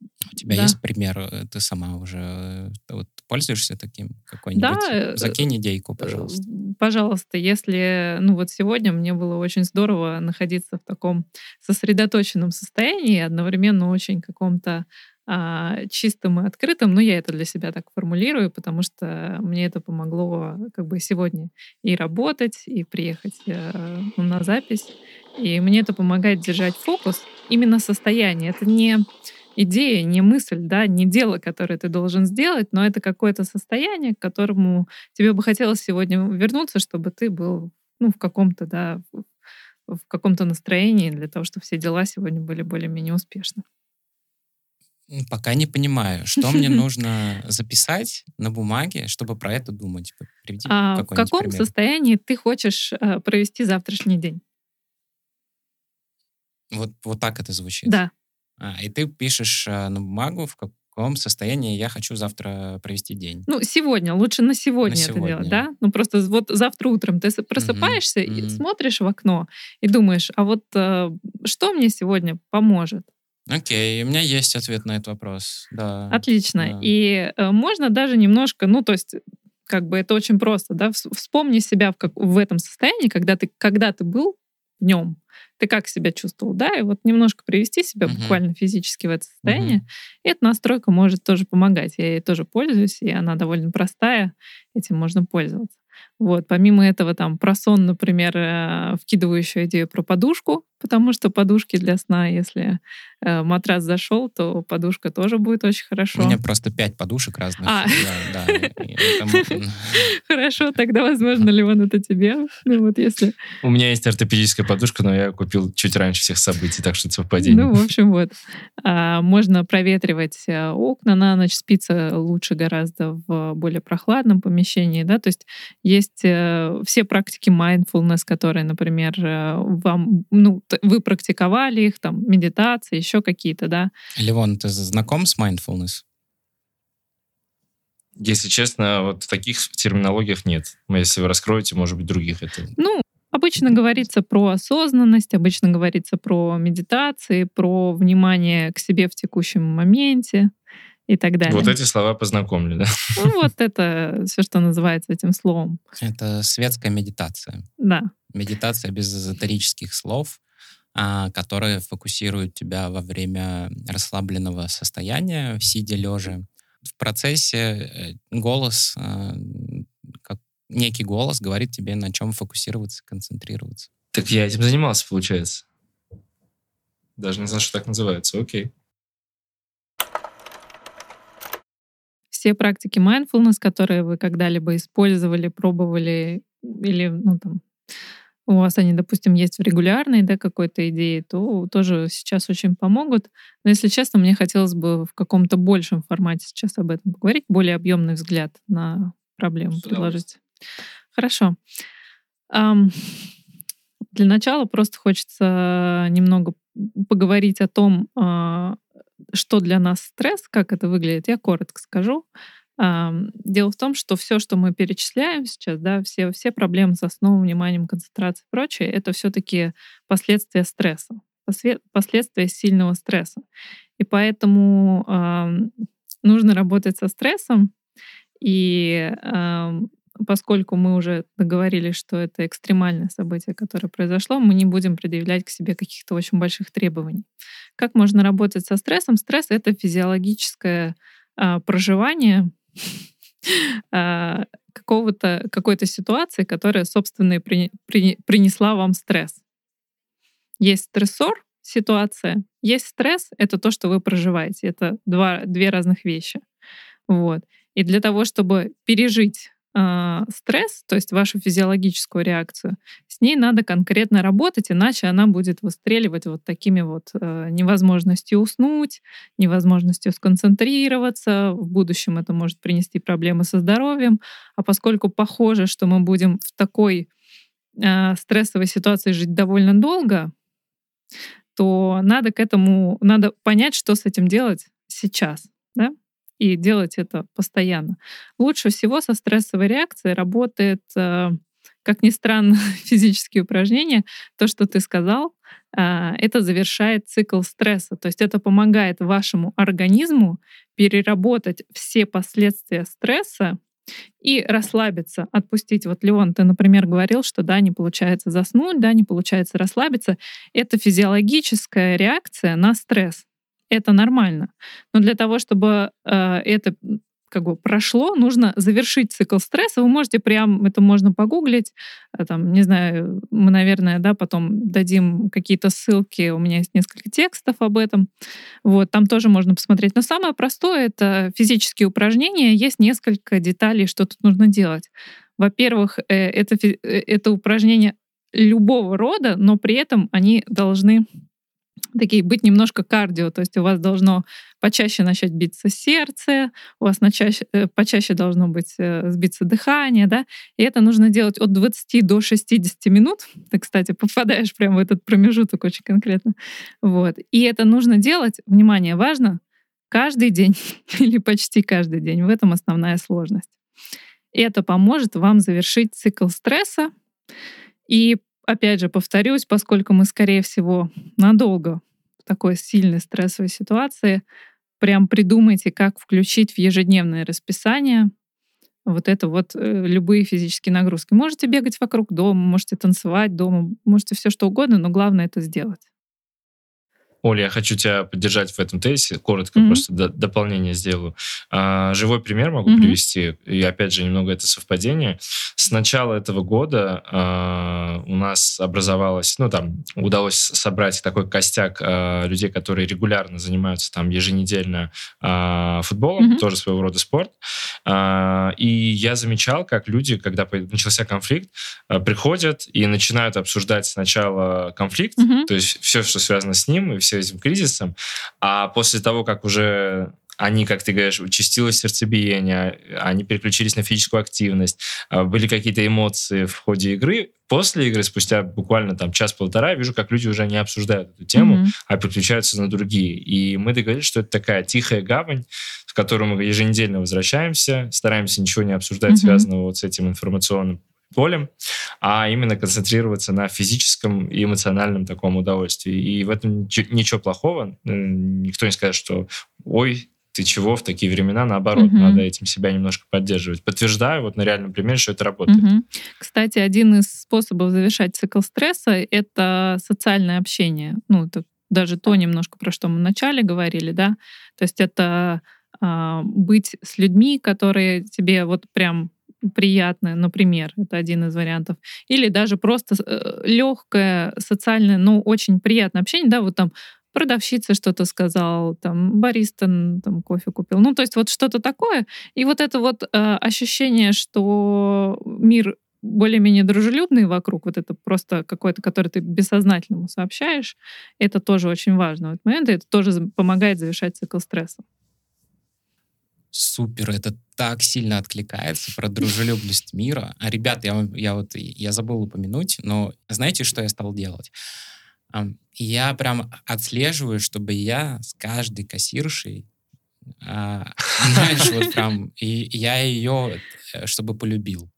Speaker 2: У тебя
Speaker 1: Да.
Speaker 2: есть пример? э, Ты сама уже э, вот, пользуешься таким какой-нибудь?
Speaker 1: Да, э,
Speaker 2: Закинь идейку, пожалуйста.
Speaker 1: Пожалуйста, если, ну вот сегодня мне было очень здорово находиться в таком сосредоточенном состоянии, одновременно очень каком-то а, чистым и открытым, но я это для себя так формулирую, потому что мне это помогло как бы сегодня и работать, и приехать э, ну, на запись, и мне это помогает держать фокус, именно состояние. Это не идея, не мысль, да, не дело, которое ты должен сделать, но это какое-то состояние, к которому тебе бы хотелось сегодня вернуться, чтобы ты был ну, в каком-то, да, в каком-то настроении для того, чтобы все дела сегодня были более-менее успешны.
Speaker 2: Пока не понимаю, что мне нужно записать на бумаге, чтобы про это думать. Приведи
Speaker 1: А в каком
Speaker 2: пример.
Speaker 1: состоянии ты хочешь э, провести завтрашний день?
Speaker 2: Вот, вот так это звучит.
Speaker 1: Да.
Speaker 2: А, и ты пишешь э, на бумагу, в каком состоянии я хочу завтра провести день.
Speaker 1: Ну, сегодня, лучше на сегодня,
Speaker 2: На
Speaker 1: это делать, да? Ну, просто вот завтра утром ты просыпаешься и
Speaker 2: мгм.
Speaker 1: смотришь в окно и думаешь, а вот э, что мне сегодня поможет?
Speaker 2: Окей, у меня есть ответ на этот вопрос. Да.
Speaker 1: Отлично.
Speaker 2: да.
Speaker 1: И э, можно даже немножко, ну, то есть как бы это очень просто, да, вс- вспомни себя в, как, в этом состоянии, когда ты, когда ты был в нем, ты как себя чувствовал, да, и вот немножко привести себя
Speaker 2: Мгм.
Speaker 1: буквально физически в это состояние.
Speaker 2: Мгм.
Speaker 1: И эта настройка может тоже помогать. Я ей тоже пользуюсь, и она довольно простая, этим можно пользоваться. Вот. Помимо этого, там, про сон, например, э, вкидываю еще идею про подушку, потому что подушки для сна, если э, матрас зашел, то подушка тоже будет очень хорошо.
Speaker 2: У меня просто пять подушек разных.
Speaker 1: А.
Speaker 2: Да, да,
Speaker 1: Хорошо, тогда, возможно, Леон, это тебе. Ну вот если...
Speaker 3: У меня есть ортопедическая подушка, но я купил чуть раньше всех событий, так что это совпадение.
Speaker 1: Ну, в общем, вот. А, можно проветривать э, окна на ночь, спится лучше гораздо в более прохладном помещении, да, то есть есть э, все практики mindfulness, которые, например, э, вам, ну, вы практиковали их, там, медитация, еще какие-то, да.
Speaker 2: Левон, ты знаком с mindfulness?
Speaker 3: Если честно, вот в таких терминологиях нет. Но Если вы раскроете, может быть, других это...
Speaker 1: Ну, обычно говорится про осознанность, обычно говорится про медитации, про внимание к себе в текущем моменте и так далее.
Speaker 3: Вот эти слова познакомили, да?
Speaker 1: Ну, вот это все, что называется этим словом.
Speaker 2: Это светская медитация.
Speaker 1: Да.
Speaker 2: Медитация без эзотерических слов, а, которые фокусируют тебя во время расслабленного состояния, сидя лежа. В процессе э, голос, э, как некий голос говорит тебе, на чем фокусироваться, концентрироваться.
Speaker 3: Так я этим занимался, получается. Даже не знал, что так называется. Окей.
Speaker 1: Все практики mindfulness, которые вы когда-либо использовали, пробовали, или, ну, там, у вас они, допустим, есть в регулярной, да, какой-то идее, то тоже сейчас очень помогут. Но, если честно, мне хотелось бы в каком-то большем формате сейчас об этом поговорить, более объемный взгляд на проблему предложить. Хорошо. Для начала просто хочется немного поговорить о том, а, что для нас стресс, как это выглядит. Я коротко скажу. Дело в том, что все, что мы перечисляем сейчас, да, все, все проблемы со сном, вниманием, концентрацией и прочее, это все-таки последствия стресса, последствия сильного стресса. И поэтому ам, нужно работать со стрессом. И поскольку мы уже договорились, что это экстремальное событие, которое произошло, мы не будем предъявлять к себе каких-то очень больших требований. Как можно работать со стрессом? Стресс — это физиологическое а, проживание а, какого-то, какой-то ситуации, которая, собственно, и при- при- принесла вам стресс. Есть стрессор, ситуация, есть стресс — это то, что вы проживаете. Это два, две разных вещи. Вот. И для того, чтобы пережить а, стресс, то есть вашу физиологическую реакцию, с ней надо конкретно работать, иначе она будет выстреливать вот такими вот э, невозможностью уснуть, невозможностью сконцентрироваться. В будущем это может принести проблемы со здоровьем. А поскольку похоже, что мы будем в такой э, стрессовой ситуации жить довольно долго, то надо к этому, надо понять, что с этим делать сейчас, и делать это постоянно. Лучше всего со стрессовой реакцией работает, э, как ни странно, физические упражнения. То, что ты сказал, э, это завершает цикл стресса. То есть это помогает вашему организму переработать все последствия стресса и расслабиться, отпустить. Вот, Леон, ты, например, говорил, что да, не получается заснуть, да, не получается расслабиться. Это физиологическая реакция на стресс. Это нормально. Но для того, чтобы э, это как бы прошло, нужно завершить цикл стресса. Вы можете прям, это можно погуглить, э, там, не знаю, мы, наверное, да, потом дадим какие-то ссылки, у меня есть несколько текстов об этом, вот, там тоже можно посмотреть. Но самое простое — это физические упражнения, есть несколько деталей, что тут нужно делать. Во-первых, э, это, э, это упражнения любого рода, но при этом они должны такие быть немножко кардио, то есть у вас должно почаще начать биться сердце, у вас начаще, э, почаще должно быть э, сбиться дыхание, да, и это нужно делать от 20 до 60 минут. Ты, кстати, попадаешь прямо в этот промежуток очень конкретно. Вот. И это нужно делать, внимание, важно, каждый день или почти каждый день. В этом основная сложность. Это поможет вам завершить цикл стресса и опять же, повторюсь, поскольку мы, скорее всего, надолго в такой сильной стрессовой ситуации, прям придумайте, как включить в ежедневное расписание вот это вот э, любые физические нагрузки. Можете бегать вокруг дома, можете танцевать дома, можете все что угодно, но главное это сделать.
Speaker 3: Оля, я хочу тебя поддержать в этом тезисе, коротко mm-hmm. просто до, дополнение сделаю. А, живой пример могу mm-hmm. привести, и опять же немного это совпадение. С начала этого года а, у нас образовалось, ну там удалось собрать такой костяк а, людей, которые регулярно занимаются там еженедельно а, футболом, mm-hmm. тоже своего рода спорт. А, и я замечал, как люди, когда начался конфликт, а, приходят и начинают обсуждать сначала конфликт, mm-hmm. то есть все, что связано с ним, и все этим кризисом, а после того, как уже они, как ты говоришь, участилось сердцебиение, они переключились на физическую активность, а, были какие-то эмоции в ходе игры. После игры, спустя буквально там час-полтора, вижу, как люди уже не обсуждают эту тему, mm-hmm. а переключаются на другие. И мы договорились, что это такая тихая гавань, в которую мы еженедельно возвращаемся, стараемся ничего не обсуждать, mm-hmm. связанного вот с этим информационным полем, а именно концентрироваться на физическом и эмоциональном таком удовольствии. И в этом ничего плохого. Никто не скажет, что ой, ты чего в такие времена, наоборот, угу. надо этим себя немножко поддерживать. Подтверждаю вот на реальном примере, что это работает.
Speaker 1: Угу. Кстати, один из способов завершать цикл стресса — это социальное общение. Ну, это даже то немножко, про что мы вначале говорили, да. То есть это э, быть с людьми, которые тебе вот прям приятное, например, это один из вариантов. Или даже просто э, легкое, социальное, но очень приятное общение, да, вот там продавщица что-то сказал, там бариста там кофе купил. Ну, то есть вот что-то такое. И вот это вот э, ощущение, что мир более-менее дружелюбный вокруг, вот это просто какой-то, который ты бессознательному сообщаешь, это тоже очень важно в момент, и это тоже помогает завершать цикл стресса
Speaker 2: супер, это так сильно откликается про дружелюбность мира. А, ребят, я, я вот я забыл упомянуть, но знаете, что я стал делать? Я прям отслеживаю, чтобы я с каждой кассиршей а, знаешь, вот прям, и я ее, э, чтобы полюбил.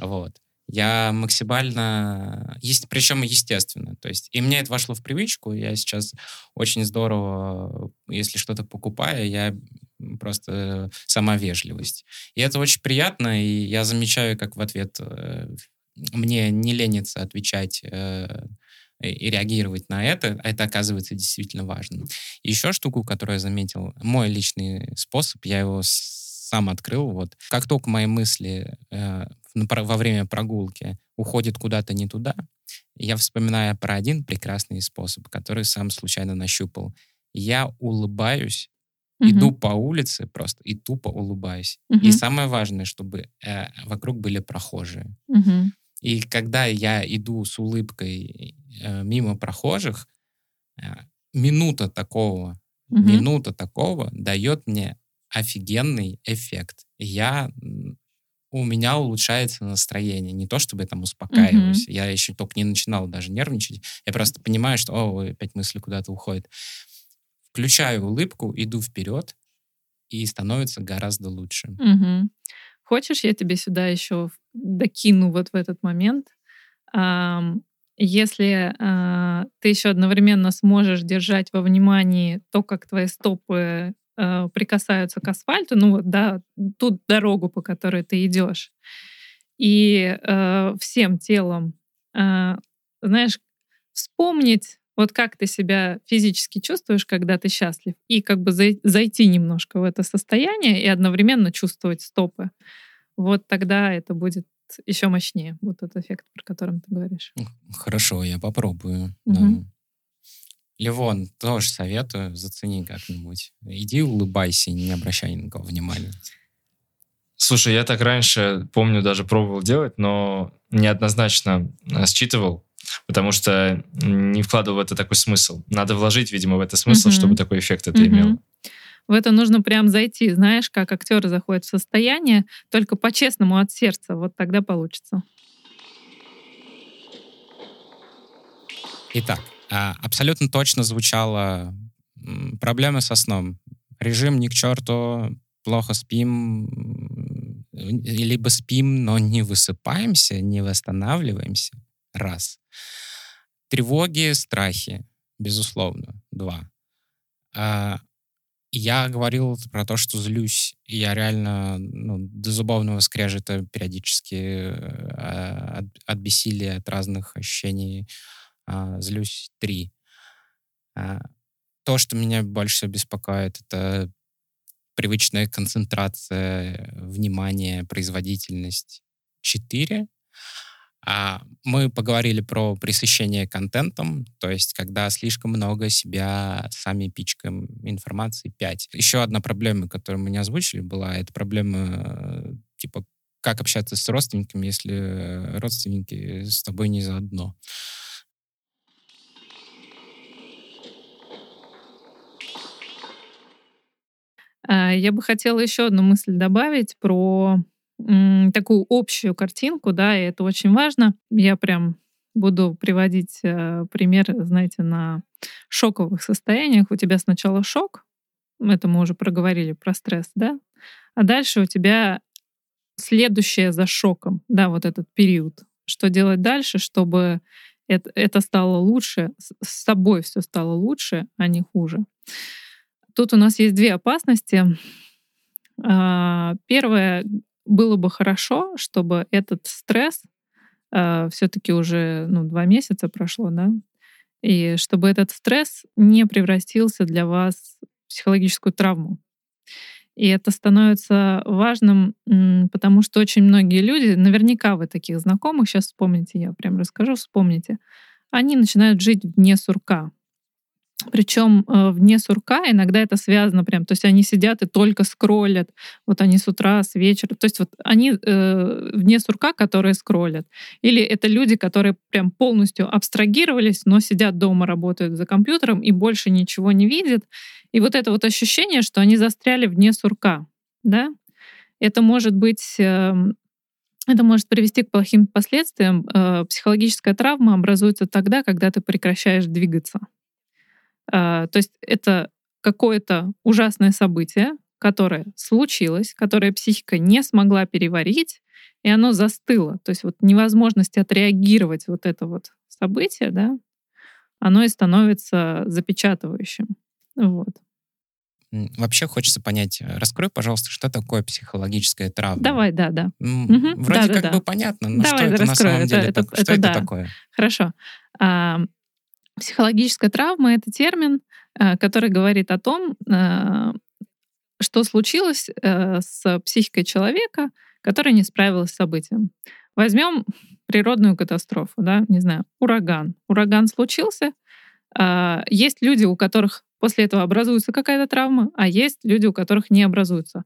Speaker 2: Вот. Я максимально, есть, причем естественно, то есть, и мне это вошло в привычку, я сейчас очень здорово, если что-то покупаю, я просто сама вежливость. И это очень приятно, и я замечаю, как в ответ э, мне не ленится отвечать э, и реагировать на это, это оказывается действительно важным. Еще штуку, которую я заметил, мой личный способ, я его сам открыл, вот, как только мои мысли э, во время прогулки уходят куда-то не туда, я вспоминаю про один прекрасный способ, который сам случайно нащупал. Я улыбаюсь Угу. Иду по улице просто и тупо улыбаюсь. Угу. И самое важное, чтобы э, вокруг были прохожие. Угу. И когда я иду с улыбкой э, мимо прохожих, э, минута такого, угу. минута такого дает мне офигенный эффект. Я у меня улучшается настроение. Не то, чтобы я там успокаиваюсь. Mm-hmm. Я еще только не начинал даже нервничать. Я просто понимаю, что, о, опять мысли куда-то уходят. Включаю улыбку, иду вперед, и становится гораздо лучше.
Speaker 1: Mm-hmm. Хочешь, я тебе сюда еще докину вот в этот момент? Если э, ты еще одновременно сможешь держать во внимании то, как твои стопы э, прикасаются к асфальту, ну вот, да, ту дорогу, по которой ты идешь, и э, всем телом, знаешь, вспомнить, вот как ты себя физически чувствуешь, когда ты счастлив, и как бы зайти немножко в это состояние и одновременно чувствовать стопы. Вот тогда это будет еще мощнее, вот этот эффект, про который ты говоришь.
Speaker 2: Хорошо, я попробую. Угу. Да. Ливон, тоже советую, зацени как-нибудь. Иди улыбайся и не обращай ни на кого внимания.
Speaker 3: Слушай, я так раньше, помню, даже пробовал делать, но неоднозначно э, считывал, потому что не вкладывал в это такой смысл. Надо вложить, видимо, в это смысл, mm чтобы такой эффект это mm имело.
Speaker 1: В это нужно прям зайти, знаешь, как актеры заходят в состояние, только по-честному от сердца, вот тогда получится.
Speaker 2: Итак, а, абсолютно точно звучало проблемы со сном. Режим ни к черту, плохо спим, либо спим, но не высыпаемся, не восстанавливаемся. Раз. Тревоги, страхи, безусловно. Два. А, я говорил про то, что злюсь. Я реально ну, до зубовного скрежета периодически э, от, от бессилия, от разных ощущений э, злюсь. Три. Э, то, что меня больше всего беспокоит, это привычная концентрация, внимание, производительность. Четыре. А мы поговорили про пресыщение контентом, то есть когда слишком много себя сами пичкаем информации 5. Еще одна проблема, которую мы не озвучили, была, это проблема типа как общаться с родственниками, если родственники с тобой не заодно.
Speaker 1: А, я бы хотела еще одну мысль добавить про такую общую картинку, да, и это очень важно. Я прям буду приводить э, пример, знаете, на шоковых состояниях. У тебя сначала шок, это мы уже проговорили про стресс, да, а дальше у тебя следующее за шоком, да, вот этот период. Что делать дальше, чтобы это, это стало лучше, с собой все стало лучше, а не хуже. Тут у нас есть две опасности. А, первое было бы хорошо, чтобы этот стресс э, все-таки уже ну, два месяца прошло, да, и чтобы этот стресс не превратился для вас в психологическую травму. И это становится важным, потому что очень многие люди, наверняка вы таких знакомых, сейчас вспомните, я прям расскажу, вспомните, они начинают жить вне сурка. Причем э, вне сурка иногда это связано прям, то есть они сидят и только скроллят, вот они с утра, с вечера, то есть вот они э, вне сурка, которые скроллят. Или это люди, которые прям полностью абстрагировались, но сидят дома, работают за компьютером и больше ничего не видят. И вот это вот ощущение, что они застряли вне сурка, да, это может быть э, это может привести к плохим последствиям. Э, психологическая травма образуется тогда, когда ты прекращаешь двигаться. А, то есть это какое-то ужасное событие, которое случилось, которое психика не смогла переварить, и оно застыло. То есть вот невозможность отреагировать вот это вот событие, да, оно и становится запечатывающим. Вот.
Speaker 2: Вообще хочется понять, э, раскрой, пожалуйста, что такое психологическая травма.
Speaker 1: Давай, да, да.
Speaker 2: Вроде да, как да, бы да. понятно, но Давай, что это на самом деле? Это, это, что это, это такое?
Speaker 1: Хорошо. А, Психологическая травма — это термин, э, который говорит о том, э, что случилось э, с психикой человека, который не справился с событием. Возьмем природную катастрофу, да, не знаю, ураган. Ураган случился. Есть люди, у которых после этого образуется какая-то травма, а есть люди, у которых не образуется.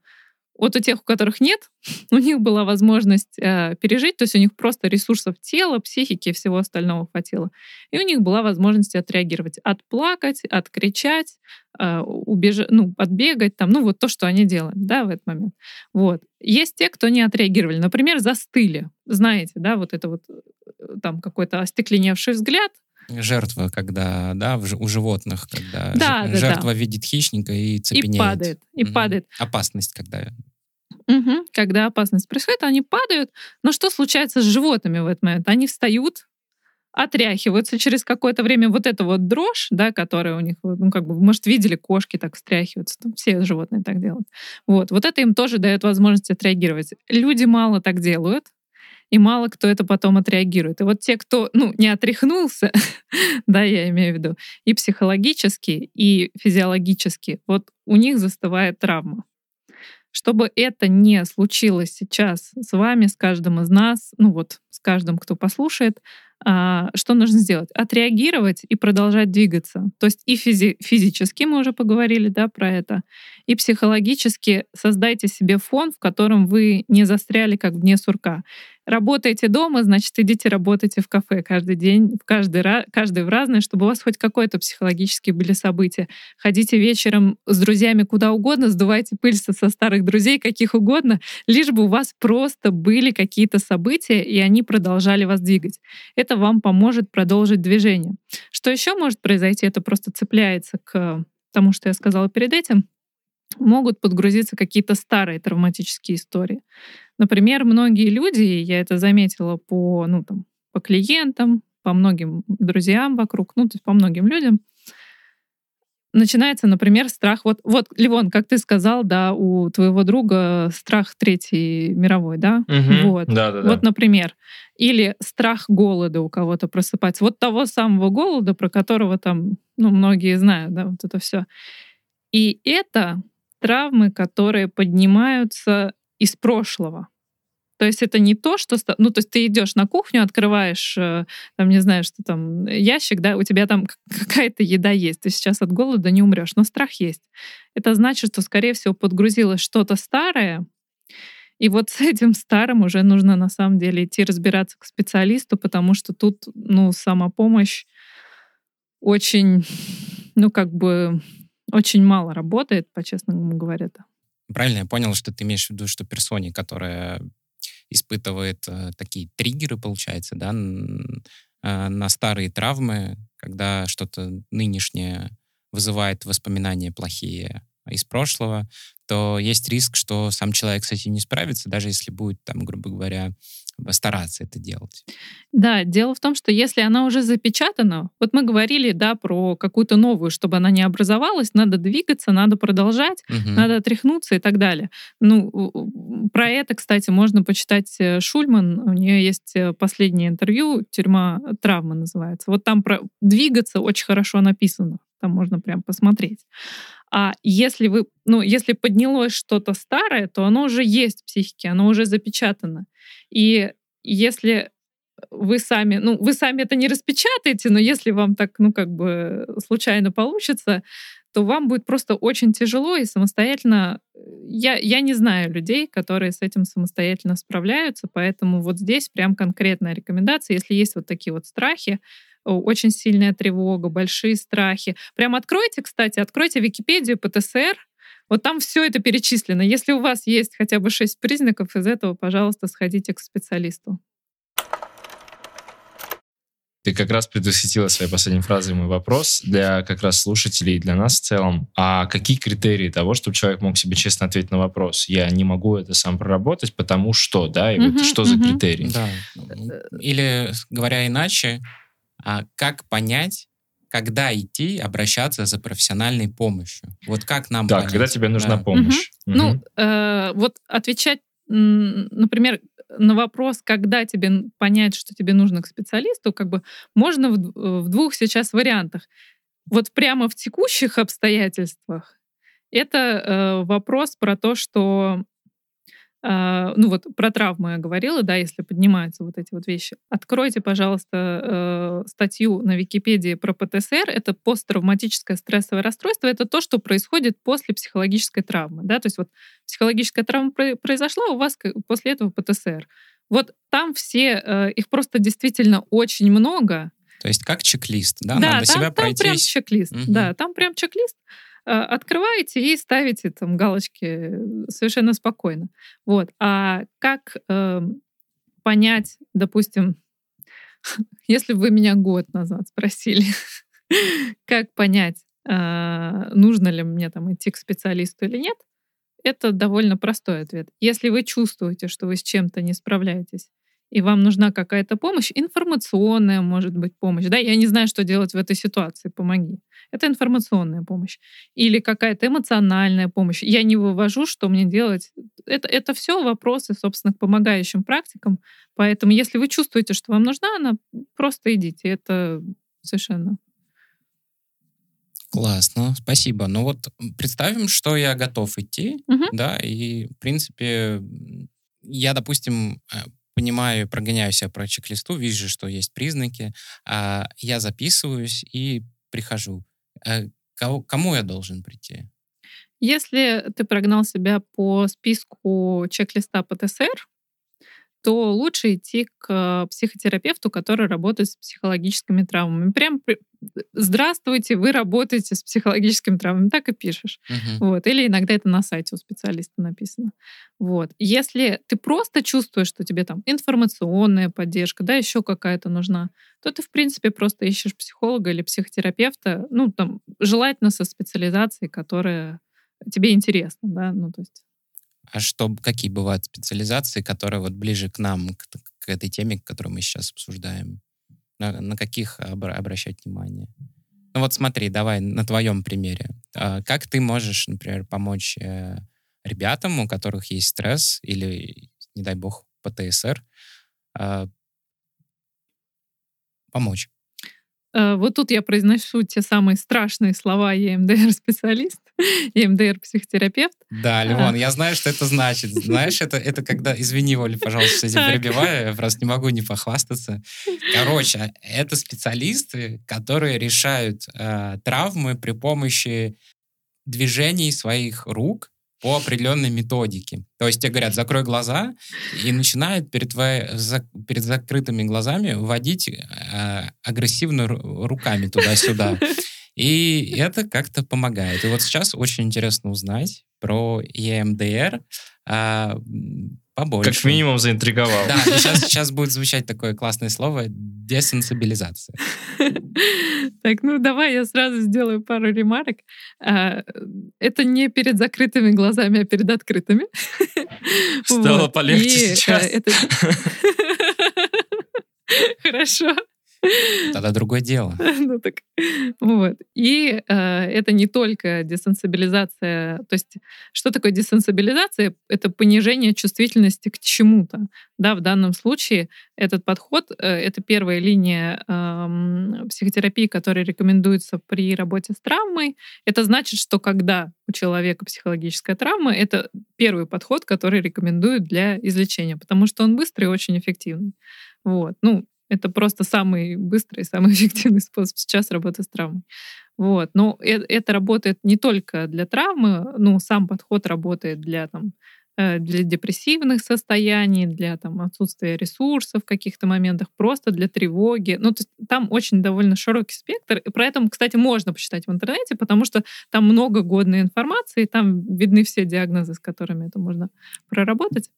Speaker 1: Вот у тех, у которых нет, у них была возможность э, пережить, то есть у них просто ресурсов тела, психики и всего остального хватило. И у них была возможность отреагировать, отплакать, откричать, э, убежать, ну, отбегать, там, ну, вот то, что они делают, да, в этот момент. Вот. Есть те, кто не отреагировали, например, застыли. Знаете, да, вот это вот э, там какой-то остекленевший взгляд,
Speaker 2: Жертва, когда, да, у животных, когда
Speaker 1: да,
Speaker 2: ж,
Speaker 1: да,
Speaker 2: жертва
Speaker 1: да.
Speaker 2: видит хищника и цепенеет.
Speaker 1: И падает, и
Speaker 2: Мгм.
Speaker 1: падает.
Speaker 2: Опасность, когда...
Speaker 1: Мгм. Когда опасность происходит, они падают. Но что случается с животными в этот момент? Они встают, отряхиваются через какое-то время. Вот эта вот дрожь, да, которая у них, ну, как бы, может, видели, кошки так встряхиваются, там все животные так делают. Вот. Вот это им тоже дает возможность отреагировать. Люди мало так делают, и мало кто это потом отреагирует. И вот те, кто, ну, не отряхнулся, да, я имею в виду, и психологически, и физиологически, вот у них застывает травма. Чтобы это не случилось сейчас с вами, с каждым из нас, ну вот с каждым, кто послушает, а, что нужно сделать? Отреагировать и продолжать двигаться. То есть и физи- физически мы уже поговорили да, про это, и психологически создайте себе фон, в котором вы не застряли как вне сурка. Работаете дома, значит, идите работайте в кафе каждый день, в каждый, каждый в разное, чтобы у вас хоть какое-то психологические были события. Ходите вечером с друзьями куда угодно, сдувайте пыль со старых друзей, каких угодно, лишь бы у вас просто были какие-то события, и они продолжали вас двигать. Это вам поможет продолжить движение. Что еще может произойти? Это просто цепляется к тому, что я сказала перед этим могут подгрузиться какие-то старые травматические истории. Например, многие люди, я это заметила по, ну, там, по клиентам, по многим друзьям вокруг, ну, то есть по многим людям, начинается, например, страх. Вот, вот, Ливон, как ты сказал, да, у твоего друга страх Третьей мировой, да?
Speaker 3: Мгм.
Speaker 1: Вот.
Speaker 3: Да, да, да.
Speaker 1: Вот, например. Или страх голода у кого-то просыпается. Вот того самого голода, про которого там, ну, многие знают, да, вот это все. И это травмы, которые поднимаются из прошлого. То есть это не то, что... Ну, то есть ты идешь на кухню, открываешь, э, там, не знаю, что там, ящик, да, у тебя там какая-то еда есть. Ты сейчас от голода не умрешь, но страх есть. Это значит, что, скорее всего, подгрузилось что-то старое, и вот с этим старым уже нужно на самом деле идти разбираться к специалисту, потому что тут, ну, самопомощь очень, ну, как бы, очень мало работает, по-честному говоря. -то.
Speaker 2: Правильно я понял, что ты имеешь в виду, что персоне, которая испытывает э, такие триггеры, получается, да, э, на старые травмы, когда что-то нынешнее вызывает воспоминания плохие из прошлого, то есть риск, что сам человек с этим не справится, даже если будет, там, грубо говоря, стараться это делать.
Speaker 1: Да, дело в том, что если она уже запечатана, вот мы говорили, да, про какую-то новую, чтобы она не образовалась, надо двигаться, надо продолжать,
Speaker 2: Мгм.
Speaker 1: надо отряхнуться и так далее. Ну, про это, кстати, можно почитать э, Шульман. У нее есть э, последнее интервью, «Тюрьма травмы» называется. Вот там про двигаться очень хорошо написано. Там можно прям посмотреть. А если вы, ну, если поднялось что-то старое, то оно уже есть в психике, оно уже запечатано. И если вы сами, ну, вы сами это не распечатаете, но если вам так, ну, как бы случайно получится, то вам будет просто очень тяжело и самостоятельно... Я, я не знаю людей, которые с этим самостоятельно справляются, поэтому вот здесь прям конкретная рекомендация. Если есть вот такие вот страхи, очень сильная тревога, большие страхи. Прям откройте, кстати, откройте Википедию ПТСР, вот там все это перечислено. Если у вас есть хотя бы шесть признаков из этого, пожалуйста, сходите к специалисту.
Speaker 3: Ты как раз предвосхитила своей последней фразой мой вопрос для как раз слушателей и для нас в целом. А какие критерии того, чтобы человек мог себе честно ответить на вопрос? Я не могу это сам проработать, потому что, да? И
Speaker 1: Мгм,
Speaker 3: вот что за
Speaker 1: мгм.
Speaker 3: критерии?
Speaker 2: Да. Или, говоря иначе, как понять, когда идти обращаться за профессиональной помощью? Вот как нам
Speaker 3: Да,
Speaker 2: понять?
Speaker 3: когда тебе нужна
Speaker 2: Да.
Speaker 3: помощь.
Speaker 1: Ну,
Speaker 3: Мгм.
Speaker 1: э, вот отвечать, например, на вопрос, когда тебе понять, что тебе нужно к специалисту, как бы можно в, в двух сейчас вариантах. Вот прямо в текущих обстоятельствах это э, вопрос про то, что ну вот про травму я говорила, да, если поднимаются вот эти вот вещи. Откройте, пожалуйста, э, статью на Википедии про ПТСР. Это посттравматическое стрессовое расстройство. Это то, что происходит после психологической травмы, да, то есть вот психологическая травма произошла, у вас после этого ПТСР. Вот там все, э, их просто действительно очень много.
Speaker 2: То есть как чек-лист, да?
Speaker 1: Да, Надо там, себя там пройтись. прям чек-лист. Угу. Да, там прям чек-лист. Э, открываете и ставите там галочки совершенно спокойно. Вот. А как э, понять, допустим, если вы меня год назад спросили, как понять, э, нужно ли мне там идти к специалисту или нет, это довольно простой ответ. Если вы чувствуете, что вы с чем-то не справляетесь, и вам нужна какая-то помощь, информационная, может быть, помощь. Да, я не знаю, что делать в этой ситуации, помоги. Это информационная помощь. Или какая-то эмоциональная помощь. Я не вывожу, что мне делать. Это, это все вопросы, собственно, к помогающим практикам. Поэтому, если вы чувствуете, что вам нужна она, просто идите. Это совершенно
Speaker 2: Классно, спасибо. Ну вот представим, что я готов идти, угу. да, и, в принципе, я, допустим, э, понимаю, прогоняю себя по чек-листу, вижу, что есть признаки, а я записываюсь и прихожу. А кому я должен прийти?
Speaker 1: Если ты прогнал себя по списку чек-листа ПТСР, то лучше идти к психотерапевту, который работает с психологическими травмами. Прям здравствуйте, вы работаете с психологическими травмами, так и пишешь. Uh-huh. Вот. Или иногда это на сайте у специалиста написано. Вот. Если ты просто чувствуешь, что тебе там информационная поддержка, да, еще какая-то нужна, то ты, в принципе, просто ищешь психолога или психотерапевта, ну, там, желательно со специализацией, которая тебе интересна, да, ну, то есть
Speaker 2: а что, какие бывают специализации, которые вот ближе к нам, к, к этой теме, которую мы сейчас обсуждаем? На, на каких обращать внимание? Ну вот смотри, давай на твоем примере. А, как ты можешь, например, помочь э, ребятам, у которых есть стресс или, не дай бог, ПТСР, э, помочь?
Speaker 1: Э, вот тут я произношу те самые страшные слова ЕМДР-специалист, ЕМДР-психотерапевт.
Speaker 2: Да, Левон, я знаю, что это значит. Знаешь, это, это когда... Извини, Оля, пожалуйста, этим перебиваю, я просто не могу не похвастаться. Короче, это специалисты, которые решают э, травмы при помощи движений своих рук, по определенной методике. То есть тебе говорят, закрой глаза, и начинают перед, твоей, за, перед закрытыми глазами вводить э, агрессивно руками туда-сюда. И это как-то помогает. И вот сейчас очень интересно узнать про EMDR. А, побольше.
Speaker 3: Как минимум заинтриговал.
Speaker 2: Да, сейчас, сейчас будет звучать такое классное слово десенсибилизация.
Speaker 1: Так, ну давай я сразу сделаю пару ремарок. А, это не перед закрытыми глазами, а перед открытыми.
Speaker 3: Стало полегче э, сейчас.
Speaker 1: Хорошо.
Speaker 2: Тогда другое дело.
Speaker 1: ну так, вот. И э, это не только десенсибилизация. То есть, что такое десенсибилизация? Это понижение чувствительности к чему-то. Да, в данном случае этот подход э, это первая линия э, психотерапии, которая рекомендуется при работе с травмой. Это значит, что когда у человека психологическая травма, это первый подход, который рекомендуют для излечения, потому что он быстрый и очень эффективный. Вот. Ну, это просто самый быстрый, самый эффективный способ сейчас работы с травмой. Вот. Но это, это работает не только для травмы, ну, сам подход работает для там, э, для депрессивных состояний, для там, отсутствия ресурсов в каких-то моментах, просто для тревоги. Ну, то есть там очень довольно широкий спектр. И про это, кстати, можно почитать в интернете, потому что там много годной информации, там видны все диагнозы, с которыми это можно проработать.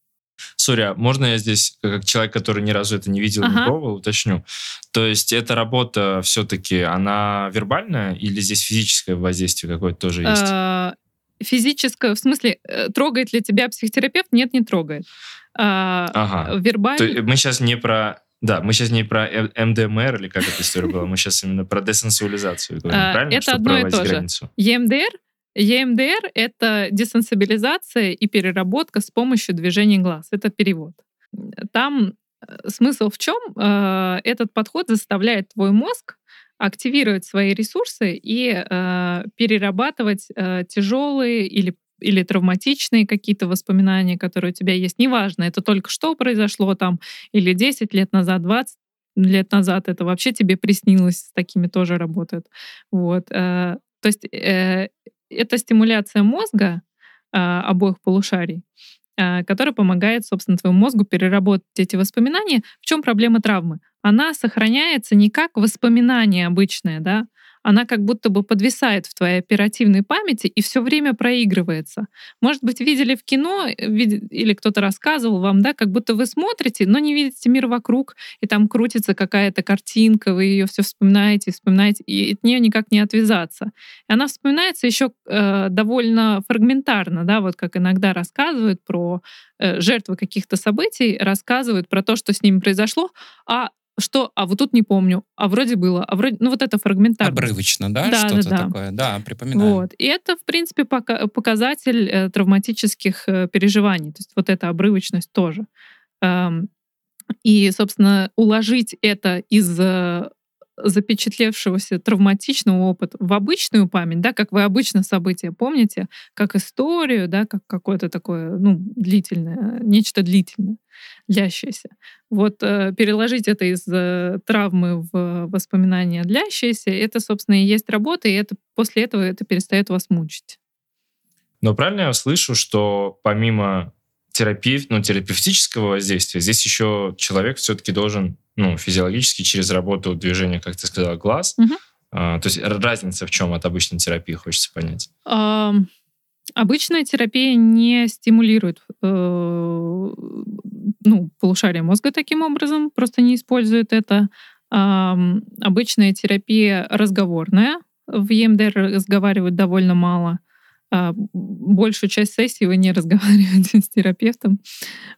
Speaker 3: Сори, а можно я здесь, как человек, который ни разу это не видел, ага. не пробовал, уточню? То есть эта работа все-таки, она вербальная или здесь физическое воздействие какое-то тоже есть? А,
Speaker 1: физическое, в смысле, э, трогает ли тебя психотерапевт? Нет, не трогает. А, ага. Вербально...
Speaker 3: Мы сейчас не про да, мы сейчас не про МДМР или как эта история была, мы сейчас именно про десенсуализацию говорим, правильно?
Speaker 1: Это одно и то же. ЕМДР EMDR — это десенсибилизация и переработка с помощью движений глаз. Это перевод. Там э, смысл в чем? Э, этот подход заставляет твой мозг активировать свои ресурсы и э, перерабатывать тяжелые или или травматичные какие-то воспоминания, которые у тебя есть. Неважно, это только что произошло там, или 10 лет назад, 20 лет назад, это вообще тебе приснилось, с такими тоже работают. Вот. То есть это стимуляция мозга а, обоих полушарий, а, которая помогает, собственно, твоему мозгу переработать эти воспоминания. В чем проблема травмы? Она сохраняется не как воспоминание обычное, да, она как будто бы подвисает в твоей оперативной памяти и все время проигрывается. Может быть, видели в кино или кто-то рассказывал вам, да, как будто вы смотрите, но не видите мир вокруг, и там крутится какая-то картинка, вы ее все вспоминаете, вспоминаете, и от нее никак не отвязаться. И она вспоминается еще э, довольно фрагментарно, да, вот как иногда рассказывают про э, жертвы каких-то событий, рассказывают про то, что с ними произошло, а что, а вот тут не помню, а вроде было, а вроде, ну вот это фрагментарно.
Speaker 2: Обрывочно, да, да что-то
Speaker 1: да, да.
Speaker 2: такое, да, припоминаю.
Speaker 1: Вот, и это, в принципе, показатель э, травматических э, переживаний, то есть вот эта обрывочность тоже. Эм, и, собственно, уложить это из э, запечатлевшегося травматичного опыта в обычную память, да, как вы обычно события помните, как историю, да, как какое-то такое, ну, длительное, нечто длительное, длящееся. Вот э, переложить это из э, травмы в воспоминания длящиеся, это, собственно, и есть работа, и это после этого это перестает вас мучить.
Speaker 3: Но правильно я слышу, что помимо терапии, ну, терапевтического воздействия, здесь еще человек все-таки должен ну, физиологически через работу движения, как ты сказала, глаз.
Speaker 1: Угу.
Speaker 3: А, то есть разница в чем от обычной терапии, хочется понять.
Speaker 1: А, обычная терапия не стимулирует э, ну, полушарие мозга таким образом, просто не использует это. А, обычная терапия разговорная. В ЕМДР разговаривают довольно мало большую часть сессии вы не разговариваете с терапевтом,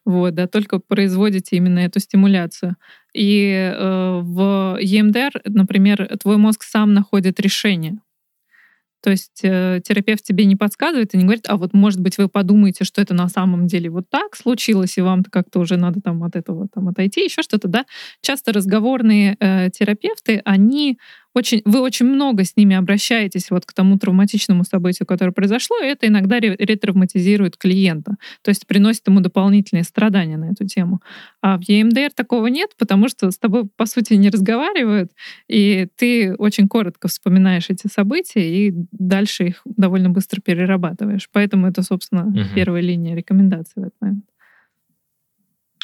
Speaker 1: вот, да, только производите именно эту стимуляцию. И э, в EMDR, например, твой мозг сам находит решение. То есть э, терапевт тебе не подсказывает и не говорит, а вот может быть вы подумаете, что это на самом деле вот так случилось, и вам как-то уже надо там от этого там отойти, еще что-то, да. Часто разговорные э, терапевты, они очень, вы очень много с ними обращаетесь вот к тому травматичному событию, которое произошло, и это иногда ретравматизирует клиента, то есть приносит ему дополнительные страдания на эту тему. А в EMDR такого нет, потому что с тобой, по сути, не разговаривают, и ты очень коротко вспоминаешь эти события и дальше их довольно быстро перерабатываешь. Поэтому это, собственно, угу. первая линия рекомендаций в этот момент.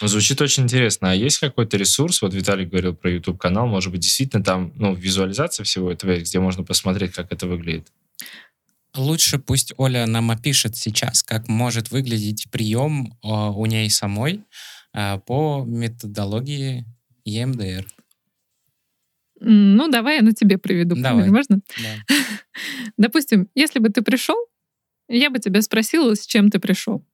Speaker 3: Звучит очень интересно. А есть какой-то ресурс? Вот Виталий говорил про YouTube-канал. Может быть, действительно там ну, визуализация всего этого, где можно посмотреть, как это выглядит?
Speaker 2: Лучше пусть Оля нам опишет сейчас, как может выглядеть прием а, у ней самой а, по методологии EMDR.
Speaker 1: Ну, давай я на тебе приведу.
Speaker 2: Давай.
Speaker 1: Можно?
Speaker 2: Да.
Speaker 1: Допустим, если бы ты пришел, я бы тебя спросила, с чем ты пришел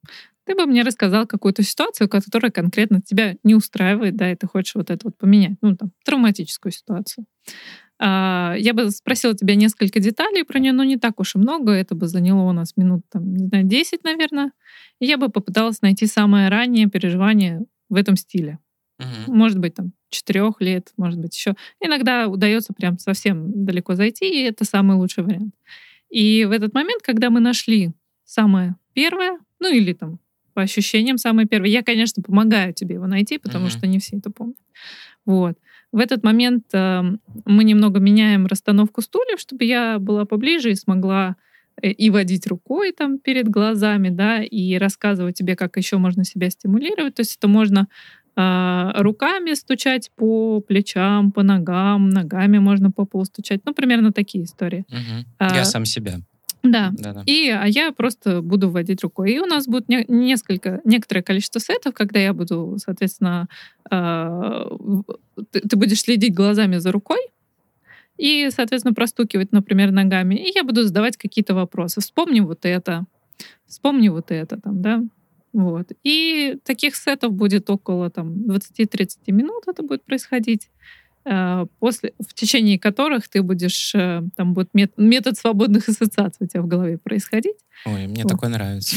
Speaker 1: ты бы мне рассказал какую-то ситуацию, которая конкретно тебя не устраивает, да, и ты хочешь вот это вот поменять, ну, там, травматическую ситуацию. А, я бы спросила тебя несколько деталей про нее, но не так уж и много, это бы заняло у нас минут, там, не знаю, 10, наверное. И я бы попыталась найти самое раннее переживание в этом стиле.
Speaker 2: Угу.
Speaker 1: Может быть, там, четырех лет, может быть, еще. Иногда удается прям совсем далеко зайти, и это самый лучший вариант. И в этот момент, когда мы нашли самое первое, ну или там по ощущениям самый первый. Я, конечно, помогаю тебе его найти, потому uh-huh. что не все это помнят. Вот. В этот момент э, мы немного меняем расстановку стульев, чтобы я была поближе и смогла э, и водить рукой там перед глазами, да, и рассказывать тебе, как еще можно себя стимулировать. То есть это можно руками стучать по плечам, по ногам, ногами можно по полу стучать. Ну, примерно такие истории.
Speaker 2: Угу. А, я сам себя.
Speaker 1: Да.
Speaker 2: Да-да.
Speaker 1: И а я просто буду вводить рукой. И у нас будет не, несколько, некоторое количество сетов, когда я буду, соответственно, э, ты, ты будешь следить глазами за рукой и, соответственно, простукивать, например, ногами. И я буду задавать какие-то вопросы. Вспомни вот это, вспомни вот это, там, да. Вот. И таких сетов будет около там 20-30 минут это будет происходить. Э, после, в течение которых ты будешь, э, там будет мет, метод свободных ассоциаций у тебя в голове происходить.
Speaker 2: Ой, мне вот. такое нравится.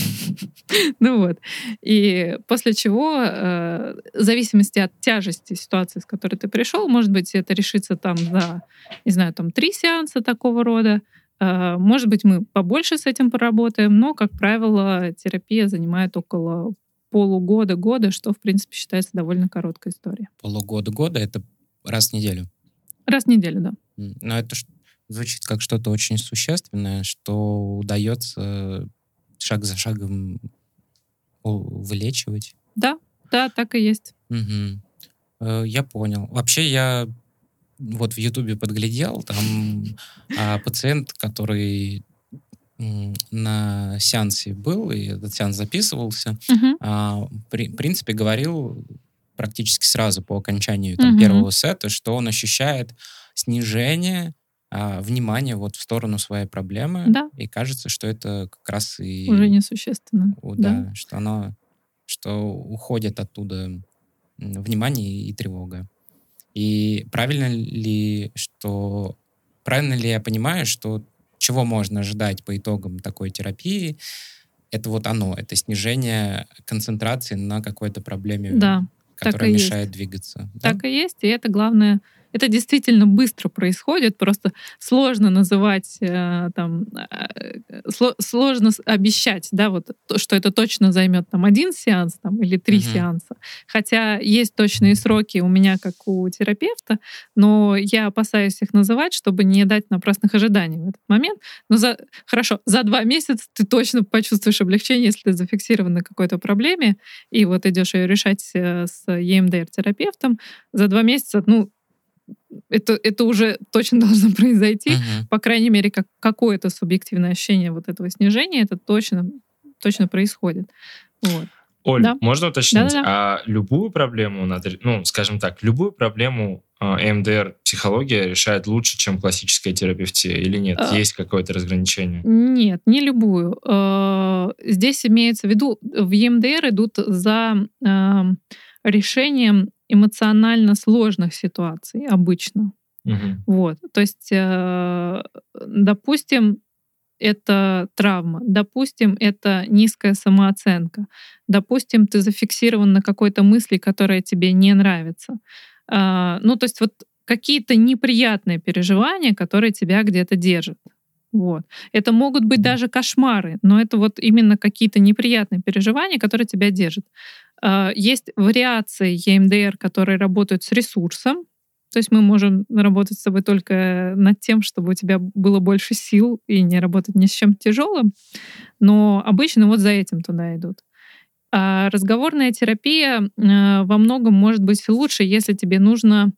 Speaker 1: ну вот. И после чего, э, в зависимости от тяжести ситуации, с которой ты пришел, может быть, это решится там за, не знаю, там три сеанса такого рода, может быть, мы побольше с этим поработаем, но, как правило, терапия занимает около полугода, года, что, в принципе, считается довольно короткой историей.
Speaker 2: Полугода, года — это раз в неделю?
Speaker 1: Раз в неделю, да.
Speaker 2: Но это звучит как что-то очень существенное, что удается шаг за шагом вылечивать.
Speaker 1: Да, да, так и есть.
Speaker 2: Угу. Я понял. Вообще я вот в Ютубе подглядел, там а, пациент, который на сеансе был, и этот сеанс записывался, uh-huh. а, при, в принципе, говорил практически сразу по окончанию там, uh-huh. первого сета, что он ощущает снижение а, внимания вот в сторону своей проблемы,
Speaker 1: да.
Speaker 2: и кажется, что это как раз и...
Speaker 1: Уже несущественно.
Speaker 2: Да, да. что оно, что уходит оттуда внимание и тревога. И правильно ли, что... Правильно ли я понимаю, что чего можно ожидать по итогам такой терапии, это вот оно, это снижение концентрации на какой-то проблеме,
Speaker 1: да,
Speaker 2: которая мешает есть. двигаться.
Speaker 1: Да? Так и есть, и это главное это действительно быстро происходит, просто сложно называть, э, там, э, сложно обещать, да, вот, что это точно займет там один сеанс там, или три mm-hmm. сеанса. Хотя есть точные сроки у меня, как у терапевта, но я опасаюсь их называть, чтобы не дать напрасных ожиданий в этот момент. Но за, хорошо, за два месяца ты точно почувствуешь облегчение, если ты зафиксирован на какой-то проблеме, и вот идешь ее решать э, с EMDR-терапевтом. За два месяца, ну, это, это уже точно должно произойти. Uh-huh. По крайней мере, как какое-то субъективное ощущение вот этого снижения, это точно, точно происходит. Вот.
Speaker 3: Оль, да? можно уточнить, Да-да-да. а любую проблему, ну, скажем так, любую проблему э, МДР психология решает лучше, чем классическая терапевтия или нет? А... Есть какое-то разграничение?
Speaker 1: Нет, не любую. Э, здесь имеется в виду, в ЕМДР идут за э, решением эмоционально сложных ситуаций обычно.
Speaker 3: Угу.
Speaker 1: Вот. То есть, э, допустим, это травма, допустим, это низкая самооценка, допустим, ты зафиксирован на какой-то мысли, которая тебе не нравится. Э, ну, то есть вот какие-то неприятные переживания, которые тебя где-то держат. Вот. Это могут быть даже кошмары, но это вот именно какие-то неприятные переживания, которые тебя держат. А, есть вариации EMDR, которые работают с ресурсом, то есть мы можем работать с собой только над тем, чтобы у тебя было больше сил и не работать ни с чем тяжелым. Но обычно вот за этим туда идут. А разговорная терапия а, во многом может быть лучше, если тебе нужно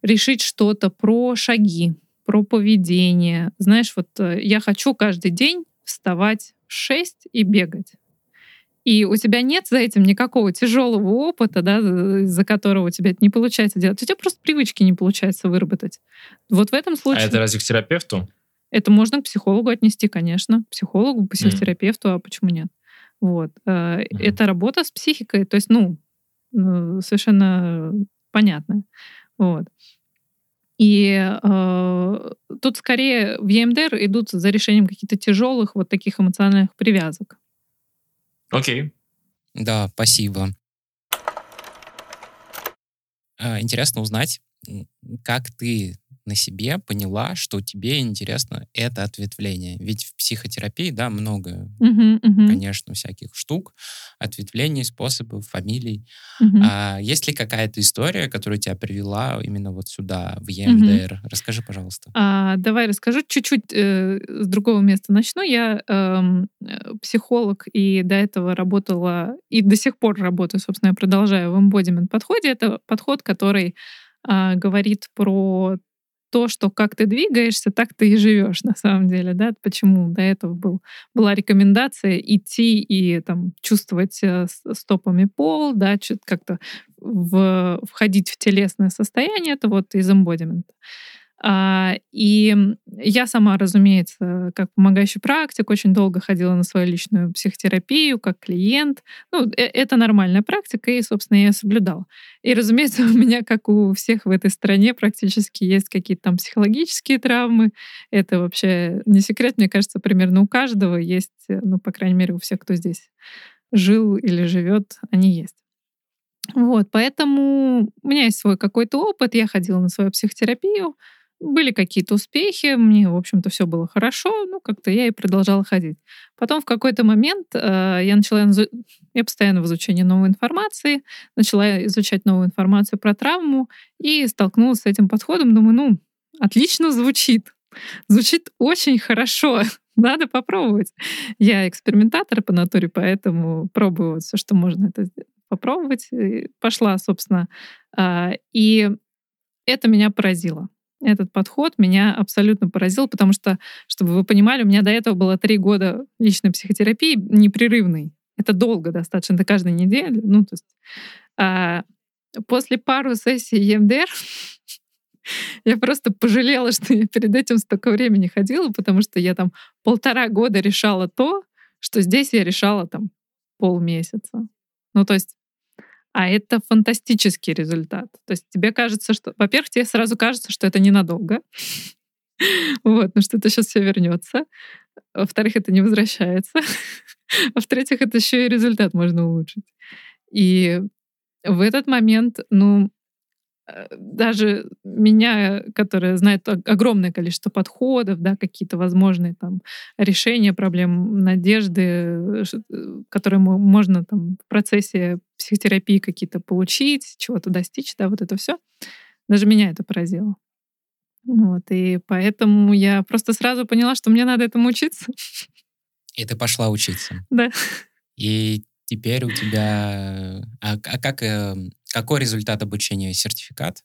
Speaker 1: решить что-то про шаги, про поведение. Знаешь, вот э, я хочу каждый день вставать в 6 и бегать и у тебя нет за этим никакого тяжелого опыта, да, из-за которого у тебя это не получается делать, у тебя просто привычки не получается выработать. Вот в этом случае...
Speaker 3: А это разве к терапевту?
Speaker 1: Это можно к психологу отнести, конечно. К психологу, к психотерапевту, mm. а почему нет? Вот. Mm. Это работа с психикой, то есть, ну, э, совершенно понятная. Вот. И э, тут скорее в ЕМДР идут за решением каких-то тяжелых вот таких эмоциональных привязок.
Speaker 3: Окей.
Speaker 2: Да, спасибо. А, интересно узнать, как ты на себе поняла, что тебе интересно это ответвление. Ведь в психотерапии, да, много,
Speaker 1: uh-huh, uh-huh.
Speaker 2: конечно, всяких штук, ответвлений, способов, фамилий.
Speaker 1: Uh-huh.
Speaker 2: А есть ли какая-то история, которая тебя привела именно вот сюда, в ЕМДР? Uh-huh. Расскажи, пожалуйста.
Speaker 1: А, давай расскажу. Чуть-чуть э, с другого места начну. Я эм, э, психолог и до этого работала, и до сих пор работаю, собственно, я продолжаю в embodiment подходе. Это подход, который э, говорит про то, что как ты двигаешься, так ты и живешь на самом деле, да, почему до этого был, была рекомендация идти и там чувствовать э, стопами пол, да, как-то в, входить в телесное состояние, это вот из эмбодимента. А, и я сама, разумеется, как помогающий практик, очень долго ходила на свою личную психотерапию, как клиент. Ну, э, это нормальная практика, и, собственно, я соблюдала. И, разумеется, у меня, как у всех в этой стране, практически есть какие-то там психологические травмы. Это вообще не секрет, мне кажется, примерно у каждого есть, э, ну, по крайней мере, у всех, кто здесь жил или живет, они есть. Вот, поэтому у меня есть свой какой-то опыт, я ходила на свою психотерапию, были какие-то успехи, мне, в общем-то, все было хорошо, ну, как-то я и продолжала ходить. Потом в какой-то момент э, я начала, я постоянно в изучении новой информации, начала изучать новую информацию про травму и столкнулась с этим подходом, думаю, ну, отлично звучит, звучит очень хорошо, надо попробовать. Я экспериментатор по натуре, поэтому пробую все, что можно это попробовать. И пошла, собственно, э, и это меня поразило этот подход меня абсолютно поразил, потому что, чтобы вы понимали, у меня до этого было три года личной психотерапии непрерывной. Это долго достаточно, это каждую неделю. Ну, то есть, а, после пару сессий ЕМДР я просто пожалела, что я перед этим столько времени ходила, потому что я там полтора года решала то, что здесь я решала там полмесяца. Ну, то есть а это фантастический результат. То есть тебе кажется, что, во-первых, тебе сразу кажется, что это ненадолго, вот, ну что это сейчас все вернется. Во-вторых, это не возвращается. А в-третьих, это еще и результат можно улучшить. И в этот момент, ну, даже меня, которая знает огромное количество подходов, да, какие-то возможные там решения проблем, надежды, э, которые можно там в процессе психотерапии какие-то получить, чего-то достичь, да, вот это все. Даже меня это поразило. Вот, и поэтому я просто сразу поняла, что мне надо этому учиться.
Speaker 2: И ты пошла учиться.
Speaker 1: Да.
Speaker 2: И теперь у тебя... А, а как, э, какой результат обучения? Сертификат?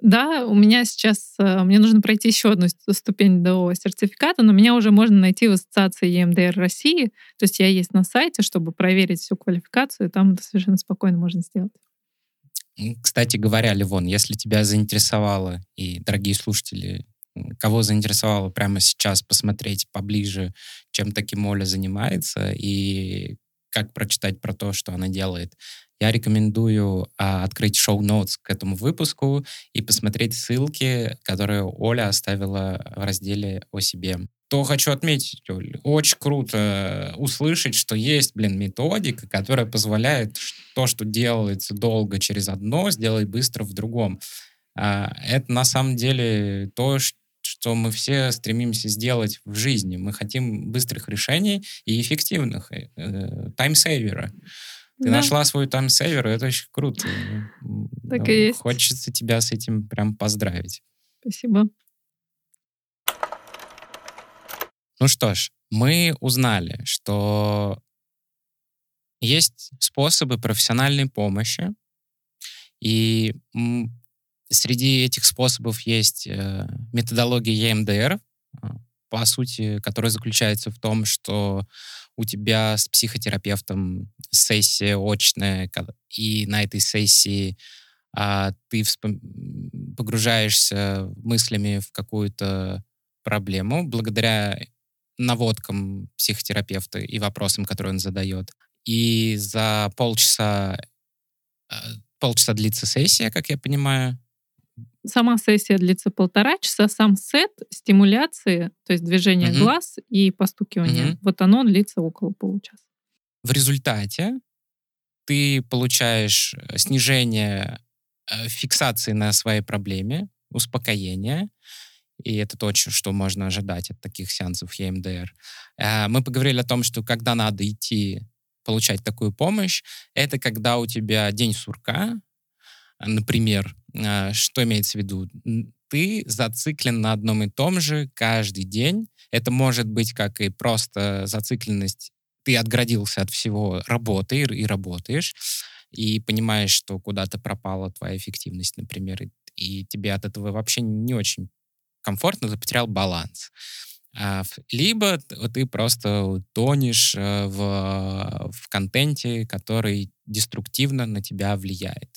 Speaker 1: Да, у меня сейчас... Э, мне нужно пройти еще одну ступень до сертификата, но меня уже можно найти в ассоциации ЕМДР России. То есть я есть на сайте, чтобы проверить всю квалификацию, и там это совершенно спокойно можно сделать.
Speaker 2: Кстати говоря, Ливон, если тебя заинтересовало, и, дорогие слушатели, кого заинтересовало прямо сейчас посмотреть поближе, чем таким Оля занимается, и как прочитать про то, что она делает, я рекомендую а, открыть шоу-ноутс к этому выпуску и посмотреть ссылки, которые Оля оставила в разделе о себе. То хочу отметить, Оль, очень круто услышать, что есть, блин, методика, которая позволяет то, что делается долго через одно, сделать быстро в другом. А, это на самом деле то, что мы все стремимся сделать в жизни. Мы хотим быстрых решений и эффективных, э, э, таймсейвера. Ты да. нашла свой таймсейвер, и это очень круто.
Speaker 1: Так ну, и есть.
Speaker 2: Хочется тебя с этим прям поздравить.
Speaker 1: Спасибо.
Speaker 2: Ну что ж, мы узнали, что есть способы профессиональной помощи, и Среди этих способов есть э, методология EMDR, по сути, которая заключается в том, что у тебя с психотерапевтом сессия очная, и на этой сессии а, ты вспом... погружаешься мыслями в какую-то проблему благодаря наводкам психотерапевта и вопросам, которые он задает. И за полчаса э, полчаса длится сессия, как я понимаю,
Speaker 1: Сама сессия длится полтора часа, сам сет стимуляции, то есть движение угу. глаз и постукивание, угу. вот оно длится около получаса.
Speaker 2: В результате ты получаешь э, снижение э, фиксации на своей проблеме, успокоение, и это то, что можно ожидать от таких сеансов EMDR. Э, мы поговорили о том, что когда надо идти получать такую помощь, это когда у тебя день сурка, например, а, что имеется в виду? Ты зациклен на одном и том же каждый день. Это может быть как и просто зацикленность. Ты отградился от всего работы и работаешь, и понимаешь, что куда-то пропала твоя эффективность, например, и, и тебе от этого вообще не очень комфортно, ты потерял баланс. А, либо ты просто тонешь э, в, в контенте, который деструктивно на тебя влияет.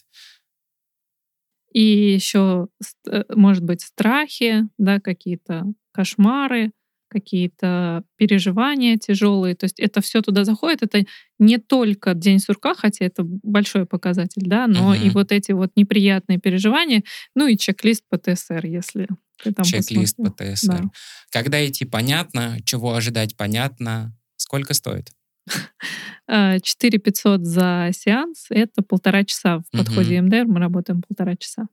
Speaker 1: И еще, э, может быть, страхи, да, какие-то кошмары, какие-то переживания тяжелые. То есть это все туда заходит. Это не только день сурка, хотя это большой показатель, да, но uh-huh. и вот эти вот неприятные переживания, ну и чек-лист по ТСР, если ты там
Speaker 2: Чек-лист по ТСР. Да. Когда идти понятно, чего ожидать понятно, сколько стоит?
Speaker 1: 4 500 за сеанс — это полтора часа. В подходе угу. МДР мы работаем полтора часа.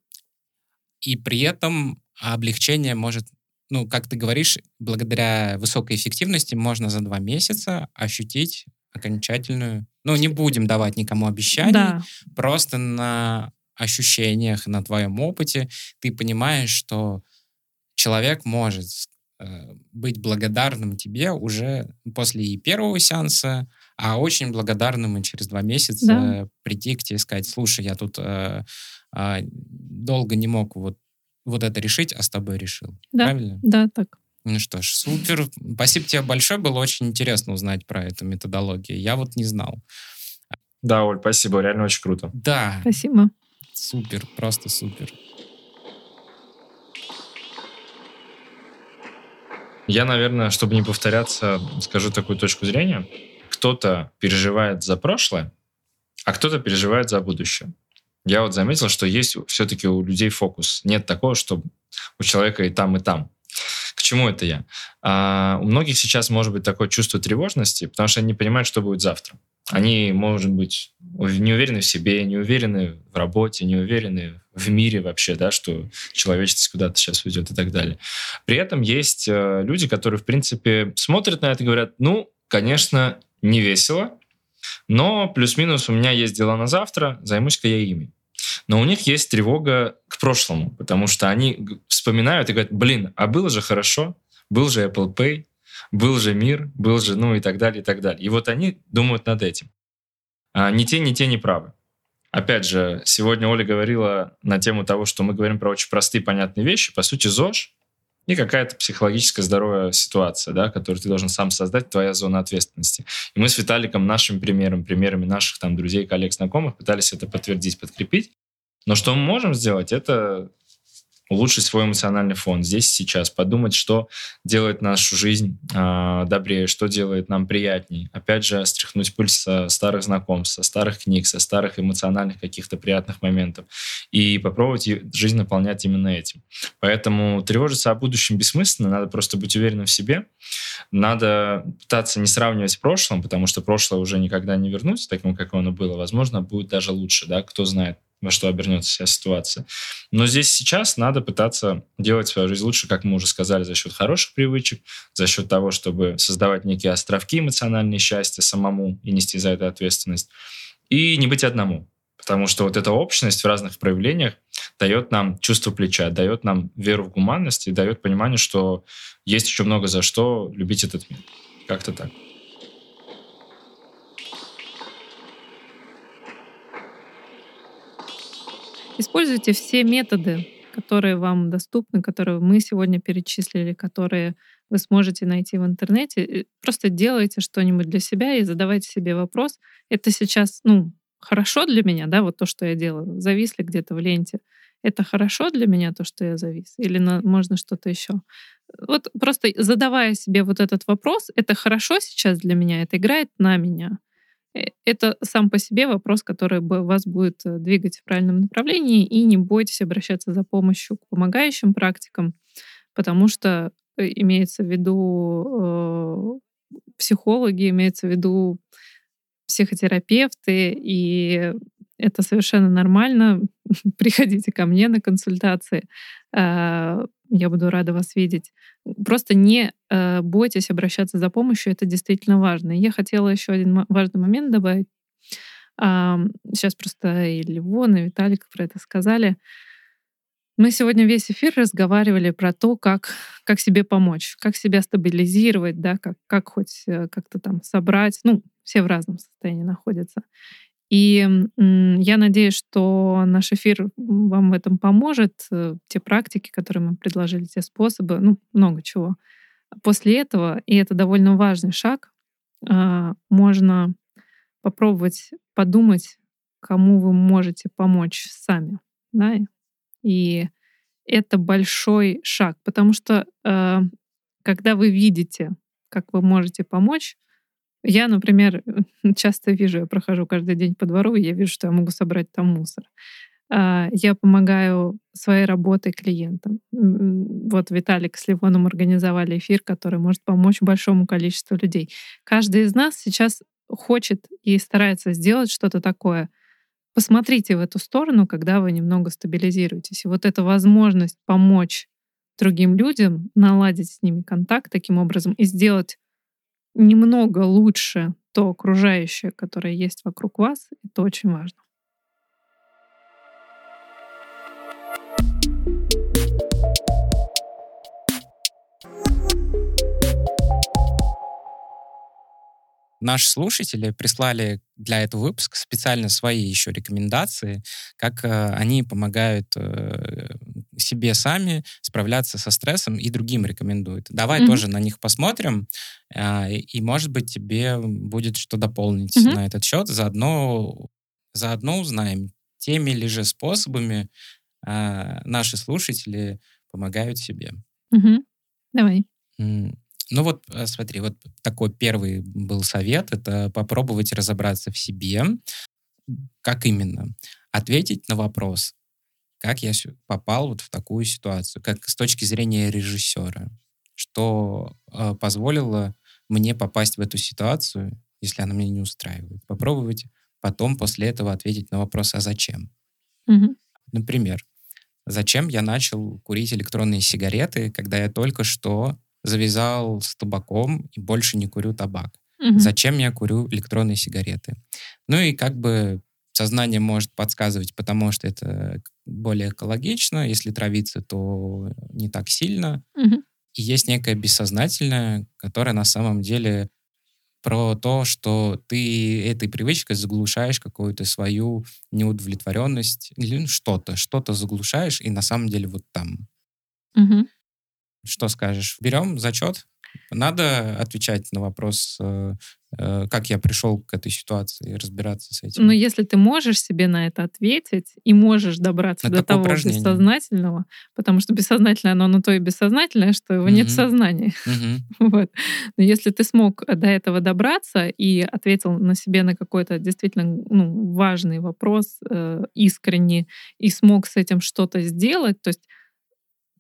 Speaker 2: И при этом облегчение может, ну, как ты говоришь, благодаря высокой эффективности можно за два месяца ощутить окончательную... Ну, не будем давать никому обещаний,
Speaker 1: Да.
Speaker 2: просто на ощущениях, на твоем опыте ты понимаешь, что человек может э, быть благодарным тебе уже после и первого сеанса, а очень благодарным и через два месяца
Speaker 1: Да.
Speaker 2: прийти к тебе и сказать, слушай, я тут э, а, долго не мог вот, вот это решить, а с тобой решил.
Speaker 1: Да.
Speaker 2: Правильно?
Speaker 1: Да, так.
Speaker 2: Ну что ж, супер. Спасибо тебе большое. Было очень интересно узнать про эту методологию. Я вот не знал.
Speaker 3: Да, Оль, спасибо, реально очень круто.
Speaker 2: Да,
Speaker 1: Спасибо.
Speaker 2: супер, просто супер.
Speaker 3: Я, наверное, чтобы не повторяться, скажу такую точку зрения. Кто-то переживает за прошлое, а кто-то переживает за будущее. Я вот заметил, что есть все-таки у людей фокус. Нет такого, что у человека и там, и там. К чему это я? А, у многих сейчас может быть такое чувство тревожности, потому что они не понимают, что будет завтра. Они, может быть, не уверены в себе, не уверены в работе, не уверены в мире вообще, да, что человечество куда-то сейчас уйдет и так далее. При этом есть э, люди, которые, в принципе, смотрят на это и говорят, ну, конечно, не весело, но плюс-минус у меня есть дела на завтра, займусь-ка я ими. Но у них есть тревога к прошлому, потому что они вспоминают и говорят, блин, а было же хорошо, был же Apple Pay, был же мир, был же, ну и так далее, и так далее. И вот они думают над этим. А ни те, ни те не правы. Опять же, сегодня Оля говорила на тему того, что мы говорим про очень простые, понятные вещи. По сути, ЗОЖ и какая-то психологическая здоровая ситуация, да, которую ты должен сам создать, твоя зона ответственности. И мы с Виталиком нашим примером, примерами наших там друзей, коллег, знакомых пытались это подтвердить, подкрепить. Но что мы можем сделать, это улучшить свой эмоциональный фон здесь сейчас, подумать, что делает нашу жизнь э, добрее, что делает нам приятней. Опять же, стряхнуть пыль со старых знакомств, со старых книг, со старых эмоциональных каких-то приятных моментов и попробовать жизнь наполнять именно этим. Поэтому тревожиться о будущем бессмысленно, надо просто быть уверенным в себе, надо пытаться не сравнивать с прошлым, потому что прошлое уже никогда не вернуть таким, как оно было. Возможно, будет даже лучше, да, кто знает, во что обернется вся ситуация. Но здесь сейчас надо пытаться делать свою жизнь лучше, как мы уже сказали, за счет хороших привычек, за счет того, чтобы создавать некие островки эмоциональные счастья самому и нести за это ответственность. И не быть одному. Потому что вот эта общность в разных проявлениях дает нам чувство плеча, дает нам веру в гуманность и дает понимание, что есть еще много за что любить этот мир. Как-то так.
Speaker 1: Используйте все методы, которые вам доступны, которые мы сегодня перечислили, которые вы сможете найти в интернете. Просто делайте что-нибудь для себя и задавайте себе вопрос. Это сейчас, ну, хорошо для меня, да, вот то, что я делаю. Зависли где-то в ленте. Это хорошо для меня, то, что я завис? Или на- можно что-то еще? Вот просто задавая себе вот этот вопрос, это хорошо сейчас для меня, это играет на меня. Э, Это сам по себе вопрос, который бы вас будет э, двигать в правильном направлении, и не бойтесь обращаться за помощью к помогающим практикам, потому что э, имеется в виду э, психологи, имеется в виду психотерапевты, и это совершенно нормально. Приходите ко мне на консультации. Э, Я буду рада вас видеть. Просто не э, бойтесь обращаться за помощью, это действительно важно. Я хотела еще один важный момент добавить. Сейчас просто и Ливон, и Виталик про это сказали. Мы сегодня весь эфир разговаривали про то, как, как себе помочь, как себя стабилизировать, да, как, как хоть э, как-то там собрать. Ну, все в разном состоянии находятся. И я надеюсь, что наш эфир вам в этом поможет. Э, Те практики, которые мы предложили, те способы, ну, много чего. После этого, и это довольно важный шаг, а, можно попробовать подумать, кому вы можете помочь сами. Да? И это большой шаг, потому что э, когда вы видите, как вы можете помочь, я, например, часто вижу, я прохожу каждый день по двору, и я вижу, что я могу собрать там мусор. А, Я помогаю своей работой клиентам. Вот Виталик с Ливоном организовали эфир, который может помочь большому количеству людей. Каждый из нас сейчас хочет и старается сделать что-то такое. Посмотрите в эту сторону, когда вы немного стабилизируетесь. И вот эта возможность помочь другим людям, наладить с ними контакт таким образом и сделать немного лучше то окружающее, которое есть вокруг вас, это очень важно.
Speaker 2: Наши слушатели прислали для этого выпуска специально свои еще рекомендации, как э, они помогают э, себе сами справляться со стрессом и другим рекомендуют. Давай mm-hmm. тоже на них посмотрим, э, и, может быть, тебе будет что дополнить mm-hmm. на этот счет. Заодно, заодно узнаем, теми ли же способами э, наши слушатели помогают себе.
Speaker 1: Mm-hmm. Давай.
Speaker 2: Ну вот, э, смотри, вот такой первый был совет, это попробовать разобраться в себе. Как именно? Ответить на вопрос, как я попал вот в такую ситуацию, как с точки зрения режиссера, что э, позволило мне попасть в эту ситуацию, если она меня не устраивает. Попробовать потом после этого ответить на вопрос, а зачем?
Speaker 1: Угу.
Speaker 2: Например, зачем я начал курить электронные сигареты, когда я только что завязал с табаком и больше не курю табак.
Speaker 1: Угу.
Speaker 2: Зачем я курю электронные сигареты? Ну и как бы сознание может подсказывать, потому что это более экологично. Если травиться, то не так сильно.
Speaker 1: Угу.
Speaker 2: И есть некое бессознательное, которое на самом деле про то, что ты этой привычкой заглушаешь какую-то свою неудовлетворенность или что-то, что-то заглушаешь, и на самом деле вот там.
Speaker 1: Угу.
Speaker 2: Что скажешь? Берем зачет? Надо отвечать на вопрос, э, э, как я пришел к этой ситуации, и разбираться с этим.
Speaker 1: Но если ты можешь себе на это ответить и можешь добраться это до того бессознательного, потому что бессознательное, оно на то и бессознательное, что его угу. нет сознания.
Speaker 2: Угу.
Speaker 1: вот. Но если ты смог до этого добраться и ответил на себе на какой-то действительно ну, важный вопрос э, искренне и смог с этим что-то сделать, то есть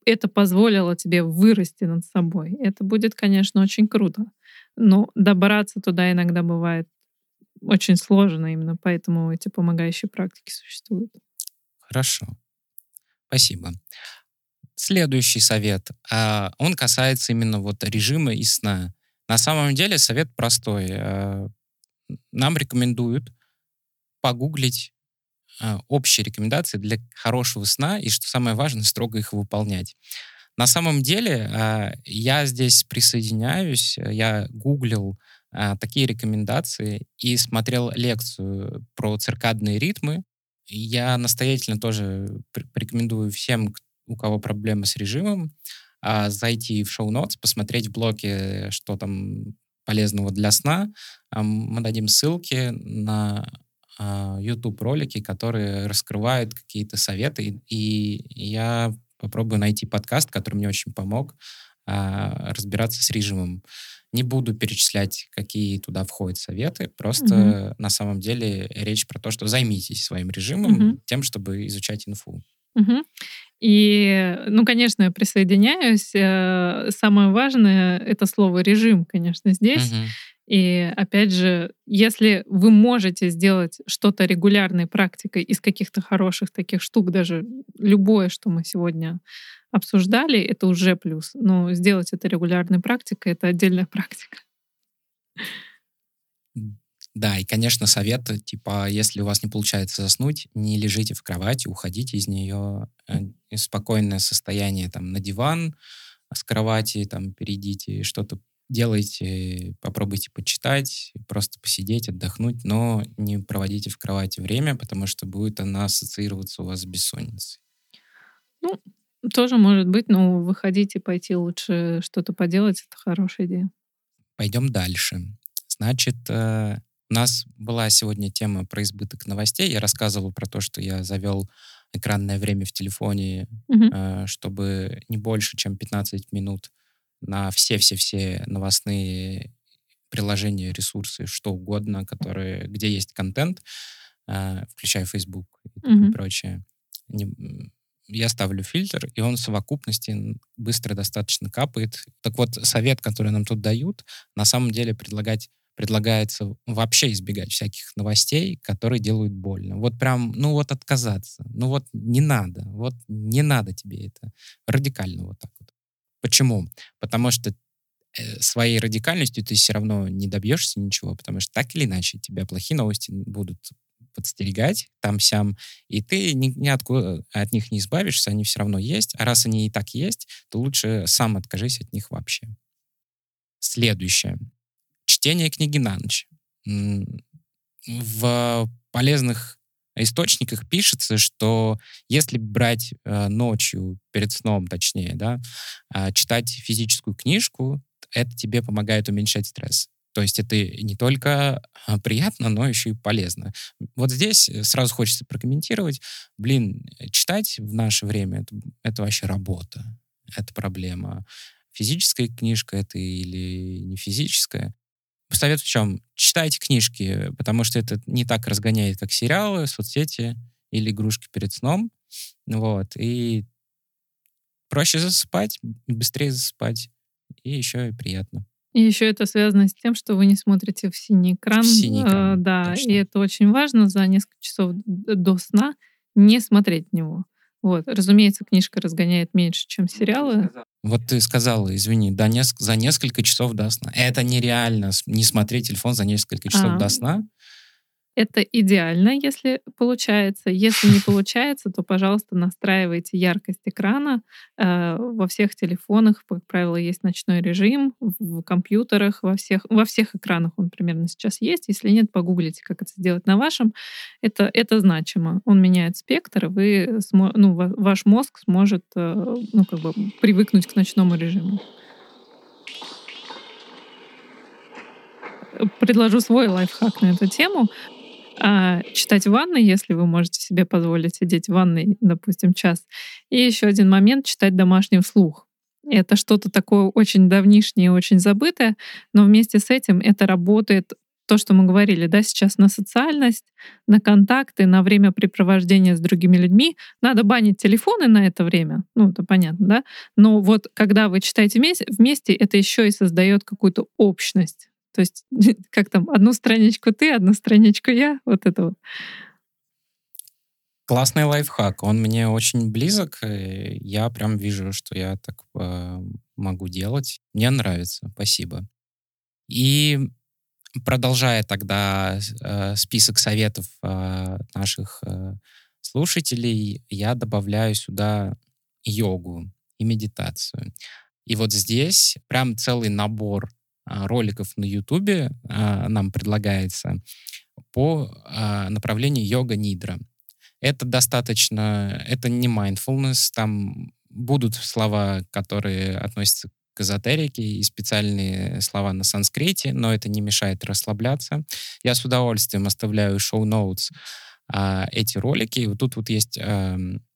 Speaker 1: это позволило тебе вырасти над собой. Это будет, конечно, очень круто. Но добраться туда иногда бывает очень сложно, именно поэтому эти помогающие практики существуют.
Speaker 2: Хорошо. Спасибо. Следующий совет. А, он касается именно вот режима и сна. На самом деле совет простой. А, нам рекомендуют погуглить общие рекомендации для хорошего сна и, что самое важное, строго их выполнять. На самом деле а, я здесь присоединяюсь, я гуглил а, такие рекомендации и смотрел лекцию про циркадные ритмы. Я настоятельно тоже рекомендую всем, у кого проблемы с режимом, зайти в шоу-нотс, посмотреть в блоке, что там полезного для сна. Мы дадим ссылки на а, YouTube-ролики, которые раскрывают какие-то советы, и я попробую найти подкаст, который мне очень помог а, разбираться с режимом. Не буду перечислять, какие туда входят советы, просто mm-hmm. на самом деле речь про то, что займитесь своим режимом, mm-hmm. тем, чтобы изучать инфу.
Speaker 1: Угу. И, ну, конечно, я присоединяюсь. Э, самое важное — это слово «режим», конечно, здесь.
Speaker 2: Угу.
Speaker 1: И опять же, если вы можете сделать что-то регулярной практикой из каких-то хороших таких штук, даже любое, что мы сегодня обсуждали, это уже плюс. Но сделать это регулярной практикой — это отдельная практика.
Speaker 2: Да, и, конечно, совет, типа, если у вас не получается заснуть, не лежите в кровати, уходите из нее, э, спокойное состояние там на диван, с кровати там перейдите, что-то делайте, попробуйте почитать, просто посидеть, отдохнуть, но не проводите в кровати время, потому что будет она ассоциироваться у вас с бессонницей.
Speaker 1: Ну, тоже может быть, но выходить и пойти лучше что-то поделать, это хорошая идея.
Speaker 2: Пойдем дальше. Значит, э, у нас была сегодня тема про избыток новостей. Я рассказывал про то, что я завел экранное время в телефоне,
Speaker 1: угу.
Speaker 2: чтобы не больше, чем 15 минут на все-все-все новостные приложения, ресурсы, что угодно, которые, где есть контент, э, включая Facebook и
Speaker 1: mm-hmm.
Speaker 2: прочее. Не, я ставлю фильтр, и он в совокупности быстро достаточно капает. Так вот, совет, который нам тут дают, на самом деле предлагать предлагается вообще избегать всяких новостей, которые делают больно. Вот прям, ну вот отказаться. Ну вот не надо. Вот не надо тебе это. Радикально вот так. Почему? Потому что э, своей радикальностью ты все равно не добьешься ничего, потому что так или иначе тебя плохие новости будут подстерегать там-сям, и ты ни, ни откуда от них не избавишься, они все равно есть. А раз они и так есть, то лучше сам откажись от них вообще. Следующее. Чтение книги на ночь. В полезных источниках пишется, что если брать э, ночью, перед сном точнее, да, э, читать физическую книжку, это тебе помогает уменьшать стресс. То есть это не только а, приятно, но еще и полезно. Вот здесь э, сразу хочется прокомментировать. Блин, читать в наше время это, это вообще работа, это проблема. Физическая книжка это или не физическая. Совет в чем? Читайте книжки, потому что это не так разгоняет, как сериалы, соцсети или игрушки перед сном. Вот. И проще засыпать, быстрее засыпать. И еще и приятно.
Speaker 1: И еще это связано с тем, что вы не смотрите в синий экран. В
Speaker 2: синий экран.
Speaker 1: Э, да, точно. и это очень важно за несколько часов до сна не смотреть в него. Вот. Разумеется, книжка разгоняет меньше, чем сериалы.
Speaker 2: Вот ты сказала, извини, да, неск- за несколько часов до сна. Это нереально, не смотреть телефон за несколько часов а, до сна.
Speaker 1: Это идеально, если получается. Если не получается, то, пожалуйста, настраивайте яркость экрана. Э, во всех телефонах, как правило, есть ночной режим, в компьютерах, во всех, во всех экранах он примерно сейчас есть. Если нет, погуглите, как это сделать на вашем. Это, это значимо. Он меняет спектр, и вы, ну, ваш мозг сможет э, ну, как бы привыкнуть к ночному режиму. предложу свой лайфхак на эту тему а, читать в ванной, если вы можете себе позволить сидеть в ванной, допустим, час. И еще один момент — читать домашний вслух. Это что-то такое очень давнишнее, очень забытое, но вместе с этим это работает то, что мы говорили, да, сейчас на социальность, на контакты, на времяпрепровождение с другими людьми. Надо банить телефоны на это время, ну, это понятно, да? Но вот когда вы читаете вместе, это еще и создает какую-то общность. То есть как там, одну страничку ты, одну страничку я, вот это вот.
Speaker 2: Классный лайфхак, он мне очень близок, я прям вижу, что я так э, могу делать. Мне нравится, спасибо. И продолжая тогда э, список советов э, наших э, слушателей, я добавляю сюда йогу и медитацию. И вот здесь прям целый набор роликов на Ютубе а, нам предлагается по а, направлению йога-нидра. Это достаточно, это не mindfulness, там будут слова, которые относятся к эзотерике и специальные слова на санскрите, но это не мешает расслабляться. Я с удовольствием оставляю шоу-ноутс эти ролики. И вот тут вот есть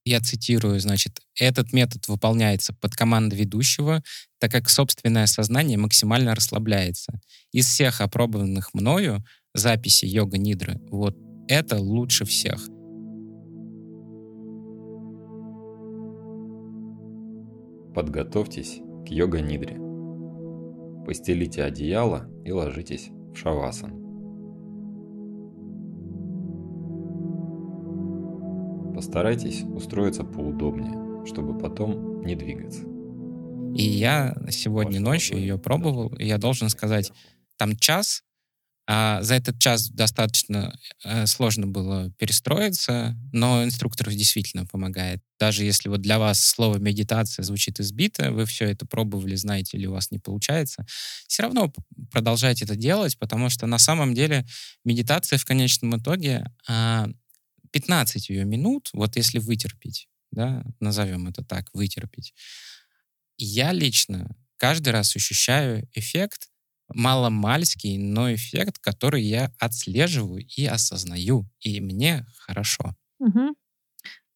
Speaker 2: я цитирую, значит, этот метод выполняется под командой ведущего, так как собственное сознание максимально расслабляется. Из всех опробованных мною записей йога-нидры, вот это лучше всех.
Speaker 4: Подготовьтесь к йога-нидре. Постелите одеяло и ложитесь в шавасан. Постарайтесь устроиться поудобнее, чтобы потом не двигаться.
Speaker 2: И я сегодня ночью ее пробовал, и я должен сказать, там час, а за этот час достаточно э, сложно было перестроиться, но инструктор действительно помогает. Даже если вот для вас слово медитация звучит избито, вы все это пробовали, знаете, или у вас не получается, все равно продолжайте это делать, потому что на самом деле медитация в конечном итоге а, 15 ее минут, вот если вытерпеть, да, назовем это так, вытерпеть, я лично каждый раз ощущаю эффект, маломальский, но эффект, который я отслеживаю и осознаю, и мне хорошо.
Speaker 1: Угу.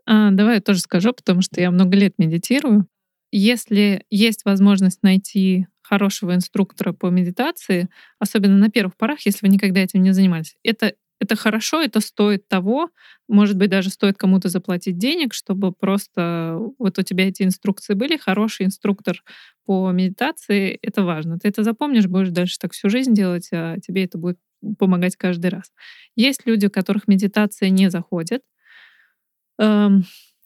Speaker 1: А, давай я тоже скажу, потому что я много лет медитирую. Если есть возможность найти хорошего инструктора по медитации, особенно на первых порах, если вы никогда этим не занимались, это это хорошо, это стоит того, может быть, даже стоит кому-то заплатить денег, чтобы просто вот у тебя эти инструкции были, хороший инструктор по медитации, это важно. Ты это запомнишь, будешь дальше так всю жизнь делать, а тебе это будет помогать каждый раз. Есть люди, у которых медитация не заходит. Эм,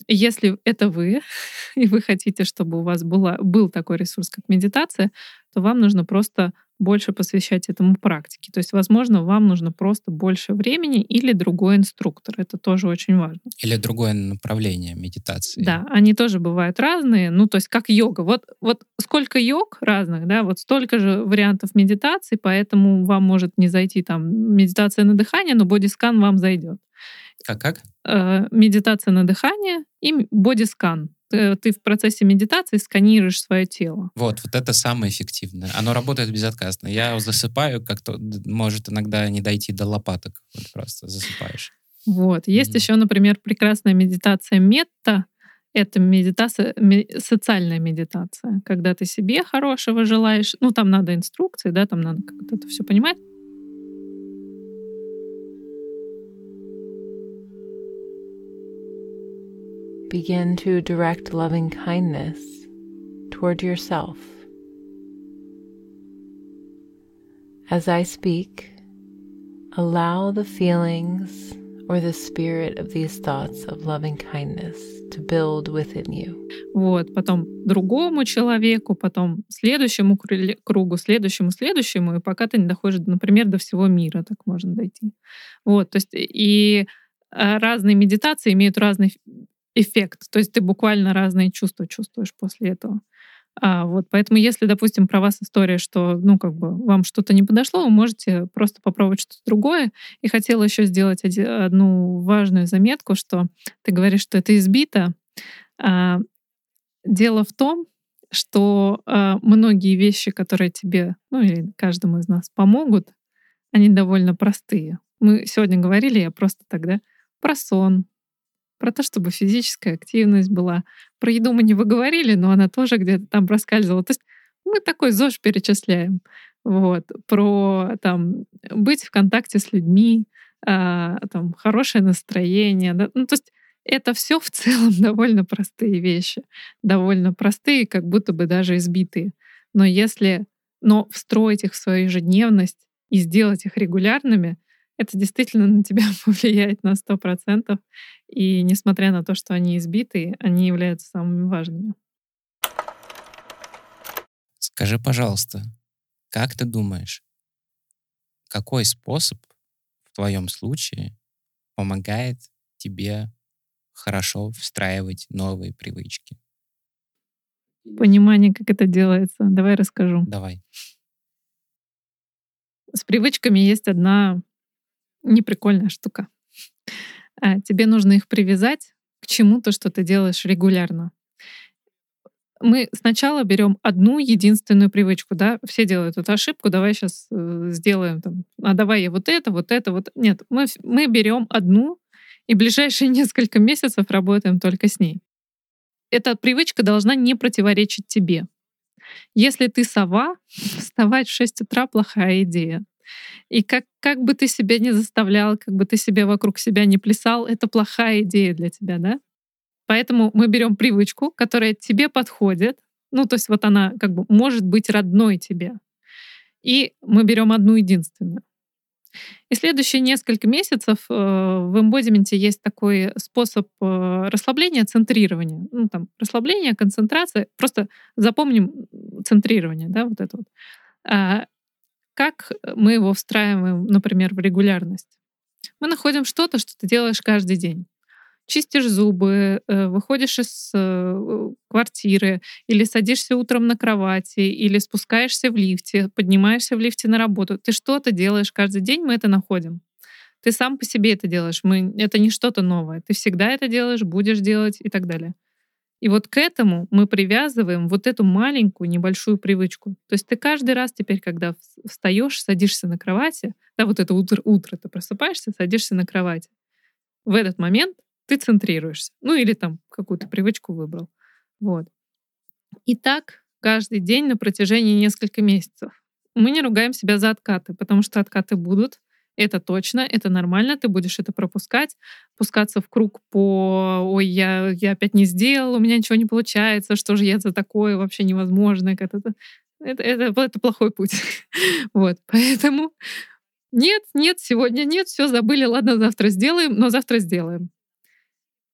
Speaker 1: если это вы, и вы хотите, чтобы у вас была, был такой ресурс, как медитация, то вам нужно просто больше посвящать этому практике. То есть, возможно, вам нужно просто больше времени или другой инструктор. Это тоже очень важно.
Speaker 2: Или другое направление медитации.
Speaker 1: Да, они тоже бывают разные. Ну, то есть, как йога. Вот, вот сколько йог разных, да, вот столько же вариантов медитации, поэтому вам может не зайти там медитация на дыхание, но бодискан вам зайдет.
Speaker 2: Как-как?
Speaker 1: Э, медитация на дыхание и бодискан ты в процессе медитации сканируешь свое тело.
Speaker 2: Вот, вот это самое эффективное. Оно работает безотказно. Я засыпаю, как-то может иногда не дойти до лопаток. Вот просто засыпаешь.
Speaker 1: Вот. Есть mm-hmm. еще, например, прекрасная медитация метта. Это медитация, социальная медитация, когда ты себе хорошего желаешь. Ну, там надо инструкции, да, там надо как-то это все понимать.
Speaker 5: Begin to direct loving kindness toward yourself. As I speak, allow the feelings or the spirit of these thoughts of loving kindness to build within you.
Speaker 1: Вот, потом другому человеку, потом следующему кругу, следующему, следующему, и пока ты не доходишь, например, до всего мира, так можно дойти. Вот, то есть и разные медитации имеют разный эффект. То есть ты буквально разные чувства чувствуешь после этого. А, вот, поэтому, если, допустим, про вас история, что, ну, как бы вам что-то не подошло, вы можете просто попробовать что-то другое. И хотела еще сделать один, одну важную заметку, что ты говоришь, что это избито. А, дело в том, что а, многие вещи, которые тебе, ну, или каждому из нас помогут, они довольно простые. Мы сегодня говорили, я просто тогда про сон, про то, чтобы физическая активность была. Про еду мы не выговорили, но она тоже где-то там проскальзывала. То есть мы такой ЗОЖ перечисляем. Вот. Про там, быть в контакте с людьми, а, там, хорошее настроение. Да? Ну, то есть это все в целом довольно простые вещи. Довольно простые, как будто бы даже избитые. Но если но встроить их в свою ежедневность и сделать их регулярными — это действительно на тебя повлияет на сто процентов. И несмотря на то, что они избитые, они являются самыми важными.
Speaker 2: Скажи, пожалуйста, как ты думаешь, какой способ в твоем случае помогает тебе хорошо встраивать новые привычки?
Speaker 1: Понимание, как это делается. Давай расскажу.
Speaker 2: Давай.
Speaker 1: С привычками есть одна неприкольная штука. А, тебе нужно их привязать к чему-то, что ты делаешь регулярно. Мы сначала берем одну единственную привычку, да, все делают эту ошибку, давай сейчас э, сделаем там, а давай вот это, вот это, вот. Нет, мы, мы берем одну и ближайшие несколько месяцев работаем только с ней. Эта привычка должна не противоречить тебе. Если ты сова, вставать в 6 утра плохая идея. И как, как бы ты себя не заставлял, как бы ты себе вокруг себя не плясал, это плохая идея для тебя, да? Поэтому мы берем привычку, которая тебе подходит, ну, то есть вот она как бы может быть родной тебе. И мы берем одну единственную. И следующие несколько месяцев э, в эмбодименте есть такой способ э, расслабления, центрирования. Ну, там, расслабление, концентрация. Просто запомним центрирование, да, вот это вот. Как мы его встраиваем, например, в регулярность? Мы находим что-то, что ты делаешь каждый день. Чистишь зубы, э, выходишь из э, квартиры, или садишься утром на кровати, или спускаешься в лифте, поднимаешься в лифте на работу. Ты что-то делаешь каждый день, мы это находим. Ты сам по себе это делаешь. Мы, это не что-то новое. Ты всегда это делаешь, будешь делать и так далее. И вот к этому мы привязываем вот эту маленькую небольшую привычку. То есть ты каждый раз теперь, когда встаешь, садишься на кровати, да, вот это утро, утро ты просыпаешься, садишься на кровати. В этот момент ты центрируешься. Ну или там какую-то привычку выбрал. Вот. И так каждый день на протяжении нескольких месяцев. Мы не ругаем себя за откаты, потому что откаты будут, это точно, это нормально, ты будешь это пропускать, пускаться в круг по «Ой, я, я опять не сделал, у меня ничего не получается, что же я за такое, вообще невозможно». Это, это, это, это плохой путь. вот, поэтому нет, нет, сегодня нет, все забыли, ладно, завтра сделаем, но завтра сделаем.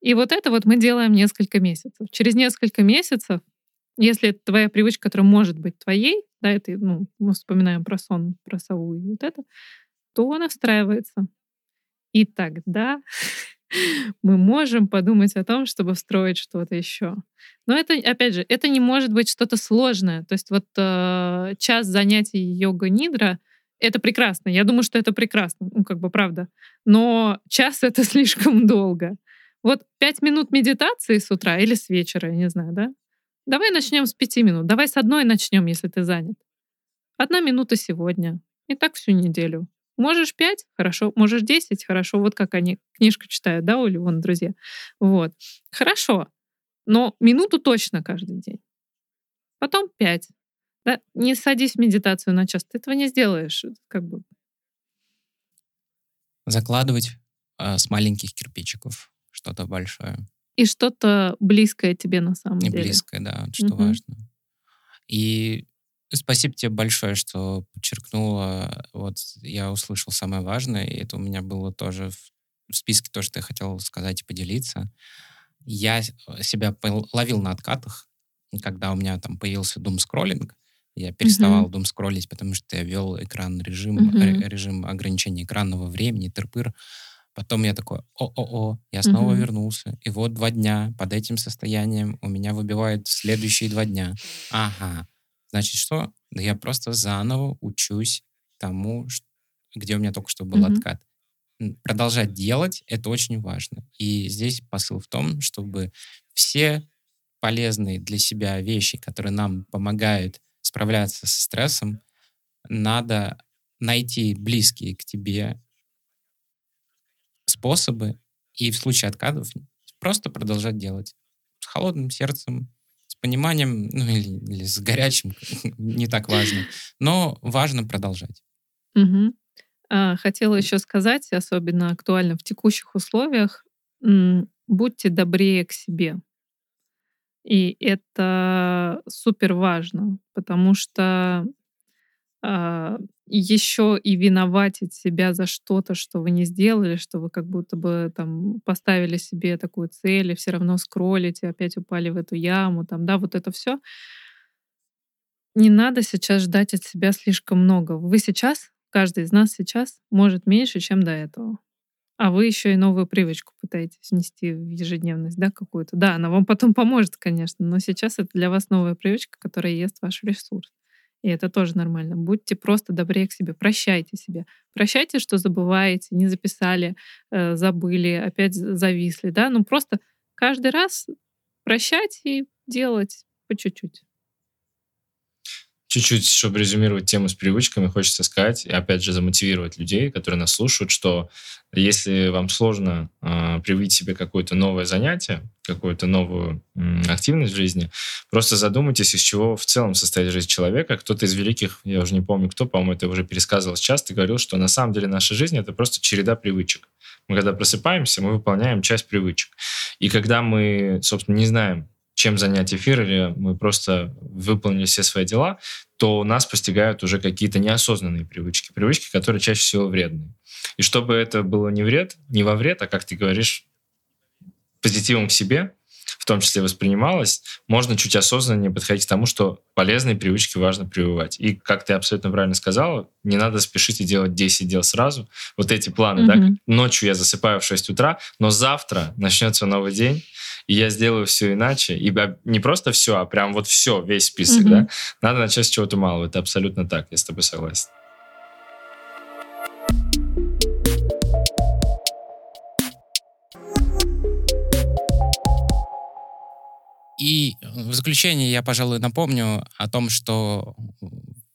Speaker 1: И вот это вот мы делаем несколько месяцев. Через несколько месяцев, если это твоя привычка, которая может быть твоей, да, это, ну, мы вспоминаем про сон, про сову и вот это, то она встраивается. И тогда мы можем подумать о том, чтобы встроить что-то еще. Но это, опять же, это не может быть что-то сложное. То есть вот э, час занятий йога-нидра — это прекрасно. Я думаю, что это прекрасно, ну, как бы правда. Но час — это слишком долго. Вот пять минут медитации с утра или с вечера, я не знаю, да? Давай начнем с пяти минут. Давай с одной начнем, если ты занят. Одна минута сегодня. И так всю неделю. Можешь пять, хорошо. Можешь десять, хорошо. Вот как они книжку читают, да, у Ливона, друзья. Вот. Хорошо. Но минуту точно каждый день. Потом пять. Да? Не садись в медитацию на час. Ты этого не сделаешь. Как бы.
Speaker 2: Закладывать э, с маленьких кирпичиков что-то большое.
Speaker 1: И что-то близкое тебе на самом
Speaker 2: И
Speaker 1: деле.
Speaker 2: близкое, да, что
Speaker 1: Мгм.
Speaker 2: важно. И спасибо тебе большое, что подчеркнула. Вот я услышал самое важное, и это у меня было тоже в, списке то, что я хотел сказать и поделиться. Я с- себя ловил на откатах, когда у меня там появился дум-скроллинг. Я переставал дум-скроллить, потому что я вел экран режим, ре- режим ограничения экранного времени, тырпыр. Потом я такой, о-о-о, я снова
Speaker 1: Мгм.
Speaker 2: вернулся. И вот два дня под этим состоянием у меня выбивают следующие два дня. Ага. Значит, что? Да я просто заново учусь тому, где у меня только что был
Speaker 1: Мгм.
Speaker 2: откат. Продолжать делать — это очень важно. И здесь посыл в том, чтобы все полезные для себя вещи, которые нам помогают справляться со стрессом, надо найти близкие к тебе способы и в случае откатов просто продолжать делать. С холодным сердцем, пониманием, ну или, или с горячим, не так важно. Но важно продолжать.
Speaker 1: Мгм. А, Хотела еще сказать, особенно актуально в текущих условиях, будьте добрее к себе. И это супер важно, потому что еще и виноватить себя за что-то, что вы не сделали, что вы как будто бы там поставили себе такую цель и все равно скроллите, опять упали в эту яму, там, да, вот это все. Не надо сейчас ждать от себя слишком много. Вы сейчас, каждый из нас сейчас может меньше, чем до этого. А вы еще и новую привычку пытаетесь внести в ежедневность, да, какую-то. Да, она вам потом поможет, конечно, но сейчас это для вас новая привычка, которая ест ваш ресурс. И это тоже нормально. Будьте просто добрее к себе, прощайте себе. Прощайте, что забываете, не записали, э, забыли, опять зависли, да. Ну просто каждый раз прощать и делать по чуть-чуть.
Speaker 3: Чуть-чуть, чтобы резюмировать тему с привычками, хочется сказать, и опять же замотивировать людей, которые нас слушают, что если вам сложно э, привить себе какое-то новое занятие, какую-то новую м, активность в жизни, просто задумайтесь, из чего в целом состоит жизнь человека. Кто-то из великих, я уже не помню кто, по-моему, это уже пересказывал часто, говорил, что на самом деле наша жизнь — это просто череда привычек. Мы когда просыпаемся, мы выполняем часть привычек. И когда мы, собственно, не знаем, чем занять эфир, или мы просто выполнили все свои дела, то нас постигают уже какие-то неосознанные привычки, привычки, которые чаще всего вредные. И чтобы это было не вред, не во вред, а, как ты говоришь, позитивом к себе, в том числе воспринималось, можно чуть осознаннее подходить к тому, что полезные привычки важно прививать. И, как ты абсолютно правильно сказала, не надо спешить и делать 10 дел сразу. Вот эти планы,
Speaker 1: Мгм.
Speaker 3: да, ночью я засыпаю в 6 утра, но завтра начнется новый день, и я сделаю все иначе. И не просто все, а прям вот все, весь список,
Speaker 1: Мгм.
Speaker 3: да. Надо начать с чего-то малого. Это абсолютно так, я с тобой согласен.
Speaker 2: И в заключение я, пожалуй, напомню о том, что в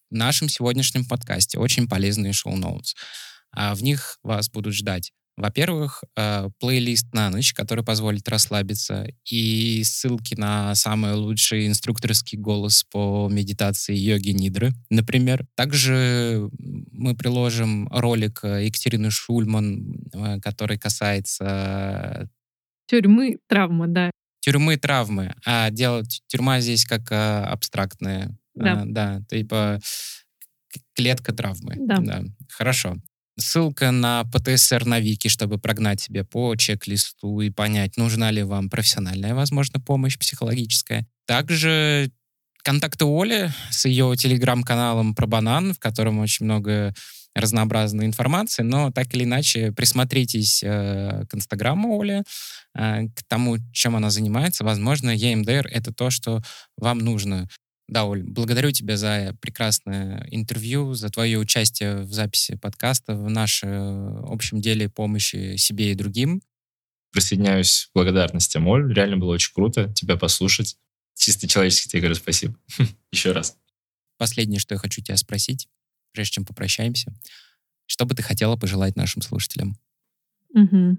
Speaker 2: нашем сегодняшнем подкасте очень полезные шоу-ноутс. А В них вас будут ждать во-первых, э, плейлист на ночь, который позволит расслабиться, и ссылки на самый лучший инструкторский голос по медитации йоги Нидры, например. Также мы приложим ролик э, Екатерины Шульман, э, который касается
Speaker 1: Тюрьмы, травмы, да.
Speaker 2: тюрьмы, травмы. А дело тю- тюрьма здесь как э, абстрактная.
Speaker 1: Да.
Speaker 2: Да, типа клетка травмы.
Speaker 1: Да.
Speaker 2: Хорошо. Ссылка на ПТСР на Вики, чтобы прогнать себе по чек-листу и понять, нужна ли вам профессиональная, возможно, помощь психологическая. Также контакты Оли с ее телеграм-каналом про банан, в котором очень много разнообразной информации, но так или иначе присмотритесь э, к инстаграму Оли, э, к тому, чем она занимается. Возможно, EMDR — это то, что вам нужно. Да, Оль, благодарю тебя за прекрасное интервью, за твое участие в записи подкаста, в нашем общем деле помощи себе и другим.
Speaker 3: Присоединяюсь к благодарностям, Оль. Реально было очень круто тебя послушать. Чисто человечески тебе говорю спасибо. Еще раз.
Speaker 2: Последнее, что я хочу тебя спросить прежде чем попрощаемся, что бы ты хотела пожелать нашим слушателям?
Speaker 1: Угу.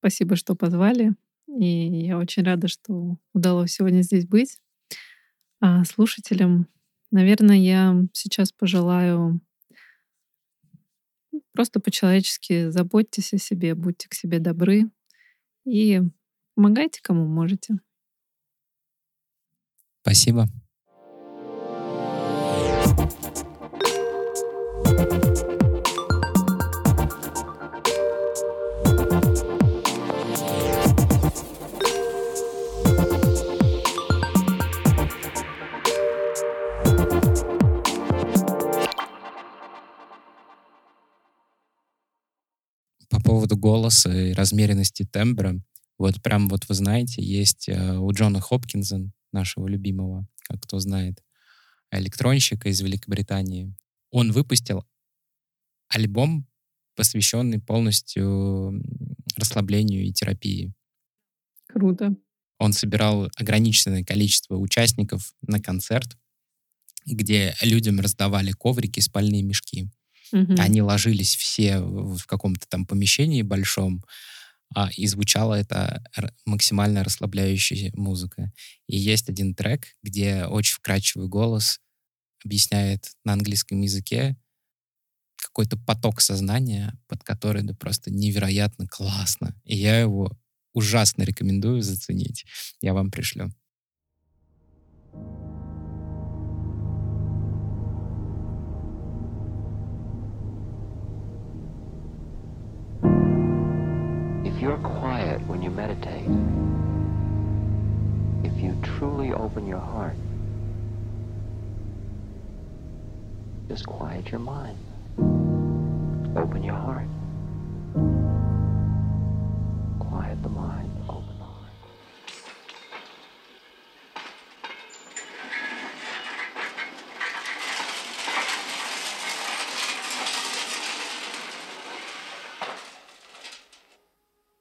Speaker 1: Спасибо, что позвали. И я очень рада, что удалось сегодня здесь быть. А слушателям, наверное, я сейчас пожелаю просто по-человечески заботьтесь о себе, будьте к себе добры и помогайте кому можете.
Speaker 2: Спасибо. Поводу голоса и размеренности тембра, вот прям вот вы знаете, есть э, у Джона Хопкинса, нашего любимого, как кто знает, электронщика из Великобритании, он выпустил альбом, посвященный полностью расслаблению и терапии.
Speaker 1: Круто.
Speaker 2: Он собирал ограниченное количество участников на концерт, где людям раздавали коврики, спальные мешки. Угу. Они ложились все в каком-то там помещении большом, а, и звучала это максимально расслабляющая музыка. И есть один трек, где очень вкрадчивый голос объясняет на английском языке какой-то поток сознания, под который да просто невероятно классно. И я его ужасно рекомендую заценить. Я вам пришлю. you're quiet when you meditate, if you truly open your heart, just quiet your mind. Open your heart. Quiet the mind.